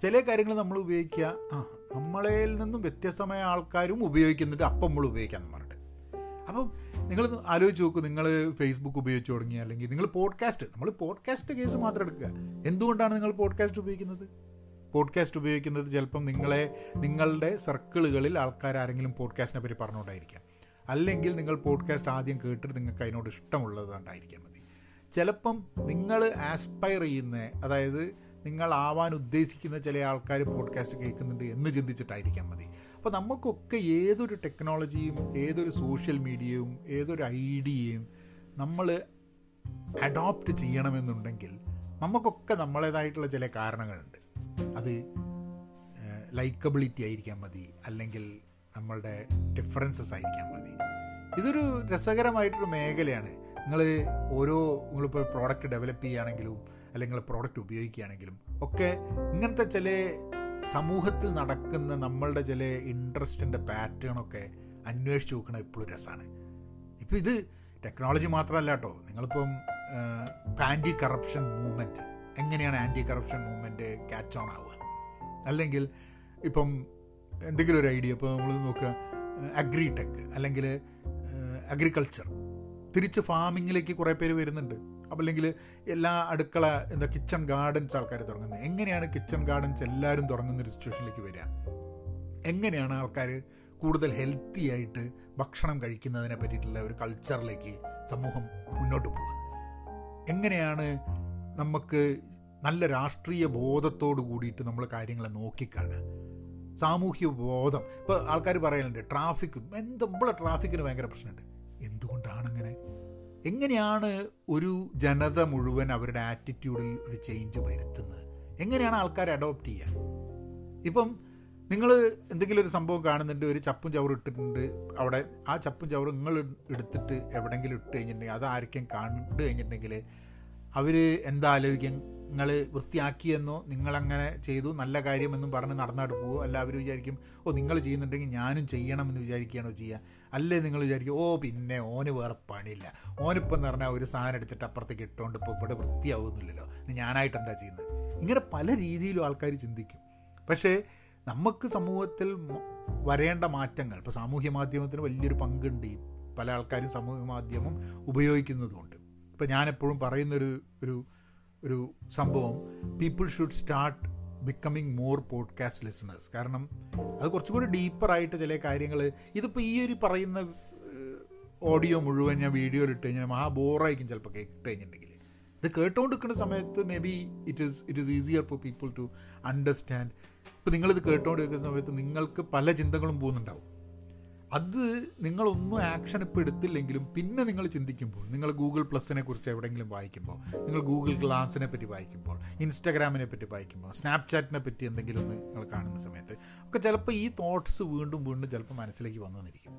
Speaker 1: ചില കാര്യങ്ങൾ നമ്മൾ ഉപയോഗിക്കുക. ആ നമ്മളിൽ നിന്നും വ്യത്യസ്തമായ ആൾക്കാരും ഉപയോഗിക്കുന്നുണ്ട്. അപ്പം നമ്മൾ ഉപയോഗിക്കാൻ പറഞ്ഞിട്ട്. അപ്പം നിങ്ങൾ ആലോചിച്ച് നോക്കൂ. നിങ്ങൾ ഫേസ്ബുക്ക് ഉപയോഗിച്ച് തുടങ്ങി. അല്ലെങ്കിൽ നിങ്ങൾ പോഡ്കാസ്റ്റ് നമ്മൾ പോഡ്കാസ്റ്റ് കേസ് മാത്രം എടുക്കുക. എന്തുകൊണ്ടാണ് നിങ്ങൾ പോഡ്കാസ്റ്റ് ഉപയോഗിക്കുന്നത്? പോഡ്കാസ്റ്റ് ഉപയോഗിക്കുന്നത് ചിലപ്പം നിങ്ങളെ നിങ്ങളുടെ സർക്കിളുകളിൽ ആൾക്കാർ ആരെങ്കിലും പോഡ്കാസ്റ്റിനെ പറ്റി പറഞ്ഞുകൊണ്ടായിരിക്കാം. അല്ലെങ്കിൽ നിങ്ങൾ പോഡ്കാസ്റ്റ് ആദ്യം കേട്ടിട്ട് നിങ്ങൾക്ക് അതിനോട് ഇഷ്ടമുള്ളത് കൊണ്ടായിരിക്കാൻ മതി. ചിലപ്പം നിങ്ങൾ ആസ്പയർ ചെയ്യുന്ന അതായത് നിങ്ങൾ ആവാൻ ഉദ്ദേശിക്കുന്ന ചില ആൾക്കാർ പോഡ്കാസ്റ്റ് കേൾക്കുന്നുണ്ട് എന്ന് ചിന്തിച്ചിട്ടായിരിക്കാം മതി. അപ്പോൾ നമുക്കൊക്കെ ഏതൊരു ടെക്നോളജിയും ഏതൊരു സോഷ്യൽ മീഡിയയും ഏതൊരു ഐഡിയയും നമ്മൾ അഡോപ്റ്റ് ചെയ്യണമെന്നുണ്ടെങ്കിൽ നമുക്കൊക്കെ നമ്മളേതായിട്ടുള്ള ചില കാരണങ്ങളുണ്ട്. അത് ലൈക്കബിലിറ്റി ആയിരിക്കാൻ മതി. അല്ലെങ്കിൽ നമ്മളുടെ ഡിഫറൻസസ് ആയിരിക്കാൻ മതി. ഇതൊരു രസകരമായിട്ടൊരു മേഖലയാണ്. നിങ്ങൾ ഓരോ നിങ്ങളിപ്പോൾ പ്രോഡക്റ്റ് ഡെവലപ്പ് ചെയ്യുകയാണെങ്കിലും അല്ലെങ്കിൽ പ്രോഡക്റ്റ് ഉപയോഗിക്കുകയാണെങ്കിലും ഒക്കെ ഇങ്ങനത്തെ ചില സമൂഹത്തിൽ നടക്കുന്ന നമ്മളുടെ ചില ഇൻട്രസ്റ്റിന്റെ പാറ്റേണൊക്കെ അന്വേഷിച്ച് നോക്കണത് എപ്പോഴും രസമാണ് ഇപ്പം ഇത് ടെക്നോളജി മാത്രമല്ല കേട്ടോ. നിങ്ങളിപ്പം ആന്റി കറപ്ഷൻ മൂവ്മെന്റ് എങ്ങനെയാണ് anti corruption movement catch on ആവുക? അല്ലെങ്കിൽ ഇപ്പം എന്തെങ്കിലും ഒരു ഐഡിയ ഇപ്പോൾ നമ്മൾ നോക്കുക അഗ്രിടെക് അല്ലെങ്കിൽ അഗ്രികൾച്ചർ തിരിച്ച് ഫാമിങ്ങിലേക്ക് കുറേ പേര് വരുന്നുണ്ട്. അല്ലെങ്കിൽ എല്ലാ അടുക്കള എന്താ കിച്ചൺ ഗാർഡൻസ് ആൾക്കാർ തുടങ്ങുന്നത് എങ്ങനെയാണ് കിച്ചൺ ഗാർഡൻസ് എല്ലാവരും തുടങ്ങുന്ന ഒരു സിറ്റുവേഷനിലേക്ക് വരിക എങ്ങനെയാണ് ആൾക്കാർ കൂടുതൽ ഹെൽത്തി ആയിട്ട് ഭക്ഷണം കഴിക്കുന്നതിനെ പറ്റിയിട്ടുള്ള ഒരു കൾച്ചറിലേക്ക് സമൂഹം മുന്നോട്ട് പോകുക എങ്ങനെയാണ് നമുക്ക് നല്ല രാഷ്ട്രീയ ബോധത്തോട് കൂടിയിട്ട് നമ്മൾ കാര്യങ്ങളെ നോക്കിക്കാണുക സാമൂഹ്യ ബോധം. ഇപ്പോൾ ആൾക്കാർ പറയലുണ്ട് ട്രാഫിക്കും എന്തുമ്പോൾ ട്രാഫിക്കിന് ഭയങ്കര പ്രശ്നമുണ്ട് എന്തുകൊണ്ടാണ് അങ്ങനെ എങ്ങനെയാണ് ഒരു ജനത മുഴുവൻ അവരുടെ ആറ്റിറ്റ്യൂഡിൽ ഒരു ചേഞ്ച് വരുത്തുന്നത്? എങ്ങനെയാണ് ആൾക്കാർ അഡോപ്റ്റ് ചെയ്യുക? ഇപ്പം നിങ്ങൾ എന്തെങ്കിലും ഒരു സംഭവം കാണുന്നുണ്ട് ഒരു ചപ്പും ചവറും ഇട്ടിട്ടുണ്ട് അവിടെ ആ ചപ്പും ചവറും നിങ്ങൾ എടുത്തിട്ട് എവിടെയെങ്കിലും ഇട്ട് കഴിഞ്ഞിട്ടുണ്ടെങ്കിൽ അത് ആർക്കും കണ്ടു കഴിഞ്ഞിട്ടുണ്ടെങ്കിൽ അവർ എന്താ ആലോചിക്കും നിങ്ങൾ വൃത്തിയാക്കിയെന്നോ നിങ്ങളങ്ങനെ ചെയ്തു നല്ല കാര്യമെന്നും പറഞ്ഞ് നടന്നാട്ട് പോകുമോ അല്ല അവർ വിചാരിക്കും ഓ നിങ്ങൾ ചെയ്യുന്നുണ്ടെങ്കിൽ ഞാനും ചെയ്യണം എന്ന് വിചാരിക്കുകയാണോ ചെയ്യുക അല്ലേ നിങ്ങൾ വിചാരിക്കും ഓ പിന്നെ ഓന് വേറെ പണിയില്ല. ഓനിപ്പം എന്ന് പറഞ്ഞാൽ ഒരു സാധനം എടുത്തിട്ട് അപ്പുറത്തേക്ക് ഇട്ടുകൊണ്ട് ഇപ്പോൾ ഇവിടെ വൃത്തിയാവുന്നില്ലല്ലോ. ഞാനായിട്ട് എന്താ ചെയ്യുന്നത്? ഇങ്ങനെ പല രീതിയിലും ആൾക്കാർ ചിന്തിക്കും. പക്ഷേ നമുക്ക് സമൂഹത്തിൽ വരേണ്ട മാറ്റങ്ങൾ ഇപ്പോൾ സാമൂഹ്യ മാധ്യമത്തിന് വലിയൊരു പങ്കുണ്ട്. ഈ പല ആൾക്കാരും സാമൂഹ്യ മാധ്യമം ഉപയോഗിക്കുന്നതുകൊണ്ട്. ഇപ്പോൾ ഞാനെപ്പോഴും പറയുന്നൊരു ഒരു ഒരു സംഭവം. People should start becoming more podcast listeners കാരണം അത് കുറച്ചുകൂടി ഡീപ്പറായിട്ട് ചില കാര്യങ്ങൾ ഇതിപ്പോൾ ഈ ഒരു പറയുന്ന ഓഡിയോ മുഴുവൻ ഞാൻ വീഡിയോയിൽ ഇട്ട് കഴിഞ്ഞാൽ മഹാ ബോറായിരിക്കും ചിലപ്പോൾ കേട്ട് കഴിഞ്ഞിട്ടുണ്ടെങ്കിൽ ഇത് കേട്ടുകൊണ്ടിരിക്കുന്ന സമയത്ത് maybe it is it is easier for people to understand ഇപ്പോൾ നിങ്ങളിത് കേട്ടുകൊണ്ടിരിക്കുന്ന സമയത്ത് നിങ്ങൾക്ക് പല ചിന്തകളും പോകുന്നുണ്ടാവും. അത് നിങ്ങളൊന്നും ആക്ഷൻ ഇപ്പോൾ എടുത്തില്ലെങ്കിലും പിന്നെ നിങ്ങൾ ചിന്തിക്കുമ്പോൾ നിങ്ങൾ ഗൂഗിൾ പ്ലസിനെ കുറിച്ച് എവിടെയെങ്കിലും വായിക്കുമ്പോൾ നിങ്ങൾ ഗൂഗിൾ ക്ലാസ്സിനെ പറ്റി വായിക്കുമ്പോൾ ഇൻസ്റ്റാഗ്രാമിനെ പറ്റി വായിക്കുമ്പോൾ സ്നാപ്ചാറ്റിനെ പറ്റി എന്തെങ്കിലും ഒന്ന് നിങ്ങൾ കാണുന്ന സമയത്ത് ഒക്കെ ചിലപ്പോൾ ഈ തോട്ട്സ് വീണ്ടും വീണ്ടും ചിലപ്പോൾ മനസ്സിലേക്ക് വന്നു തന്നിരിക്കും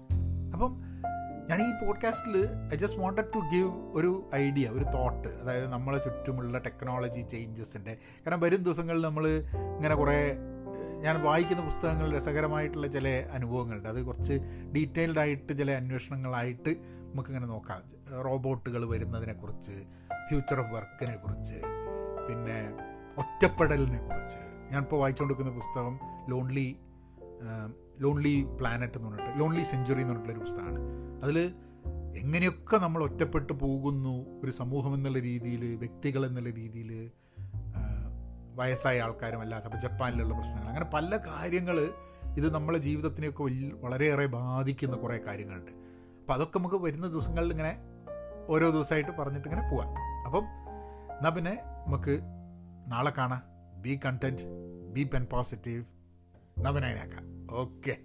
Speaker 1: അപ്പം ഞാൻ ഈ പോഡ്കാസ്റ്റിൽ I just wanted to give ഒരു ഐഡിയ ഒരു തോട്ട് അതായത് നമ്മളെ ചുറ്റുമുള്ള ടെക്നോളജി ചേഞ്ചസിന്റെ കാരണം വരും ദിവസങ്ങളിൽ നമ്മൾ ഇങ്ങനെ കുറേ ഞാൻ വായിക്കുന്ന പുസ്തകങ്ങൾ രസകരമായിട്ടുള്ള ചില അനുഭവങ്ങളുണ്ട്. അത് കുറച്ച് ഡീറ്റെയിൽഡ് ആയിട്ട് ചില അന്വേഷണങ്ങളായിട്ട് നമുക്കിങ്ങനെ നോക്കാം. റോബോട്ടുകൾ വരുന്നതിനെക്കുറിച്ച് ഫ്യൂച്ചർ ഓഫ് വർക്കിനെ കുറിച്ച് പിന്നെ ഒറ്റപ്പെടലിനെ കുറിച്ച്. ഞാനിപ്പോൾ വായിച്ചുകൊണ്ടിരിക്കുന്ന പുസ്തകം ലോൺലി ലോൺലി പ്ലാനറ്റ് എന്ന് പറഞ്ഞിട്ട് ലോൺലി സെഞ്ചുറി എന്ന് പറഞ്ഞിട്ടുള്ളൊരു പുസ്തകമാണ്. അതിൽ എങ്ങനെയൊക്കെ നമ്മൾ ഒറ്റപ്പെട്ടു പോകുന്നു ഒരു സമൂഹം എന്നുള്ള രീതിയിൽ വ്യക്തികൾ എന്നുള്ള രീതിയിൽ വയസ്സായ ആൾക്കാരും അല്ലാത്ത അപ്പോൾ ജപ്പാനിലുള്ള പ്രശ്നങ്ങൾ. അങ്ങനെ പല കാര്യങ്ങൾ ഇത് നമ്മളെ ജീവിതത്തിനെയൊക്കെ വലിയ വളരെയേറെ ബാധിക്കുന്ന കുറേ കാര്യങ്ങളുണ്ട്. അപ്പോൾ അതൊക്കെ നമുക്ക് വരുന്ന ദിവസങ്ങളിൽ ഇങ്ങനെ ഓരോ ദിവസമായിട്ട് പറഞ്ഞിട്ട് ഇങ്ങനെ പോവാം. അപ്പം എന്നാൽ പിന്നെ നമുക്ക് നാളെ കാണാം. Be content be pen positive നവനായനാക്കാം ഓക്കെ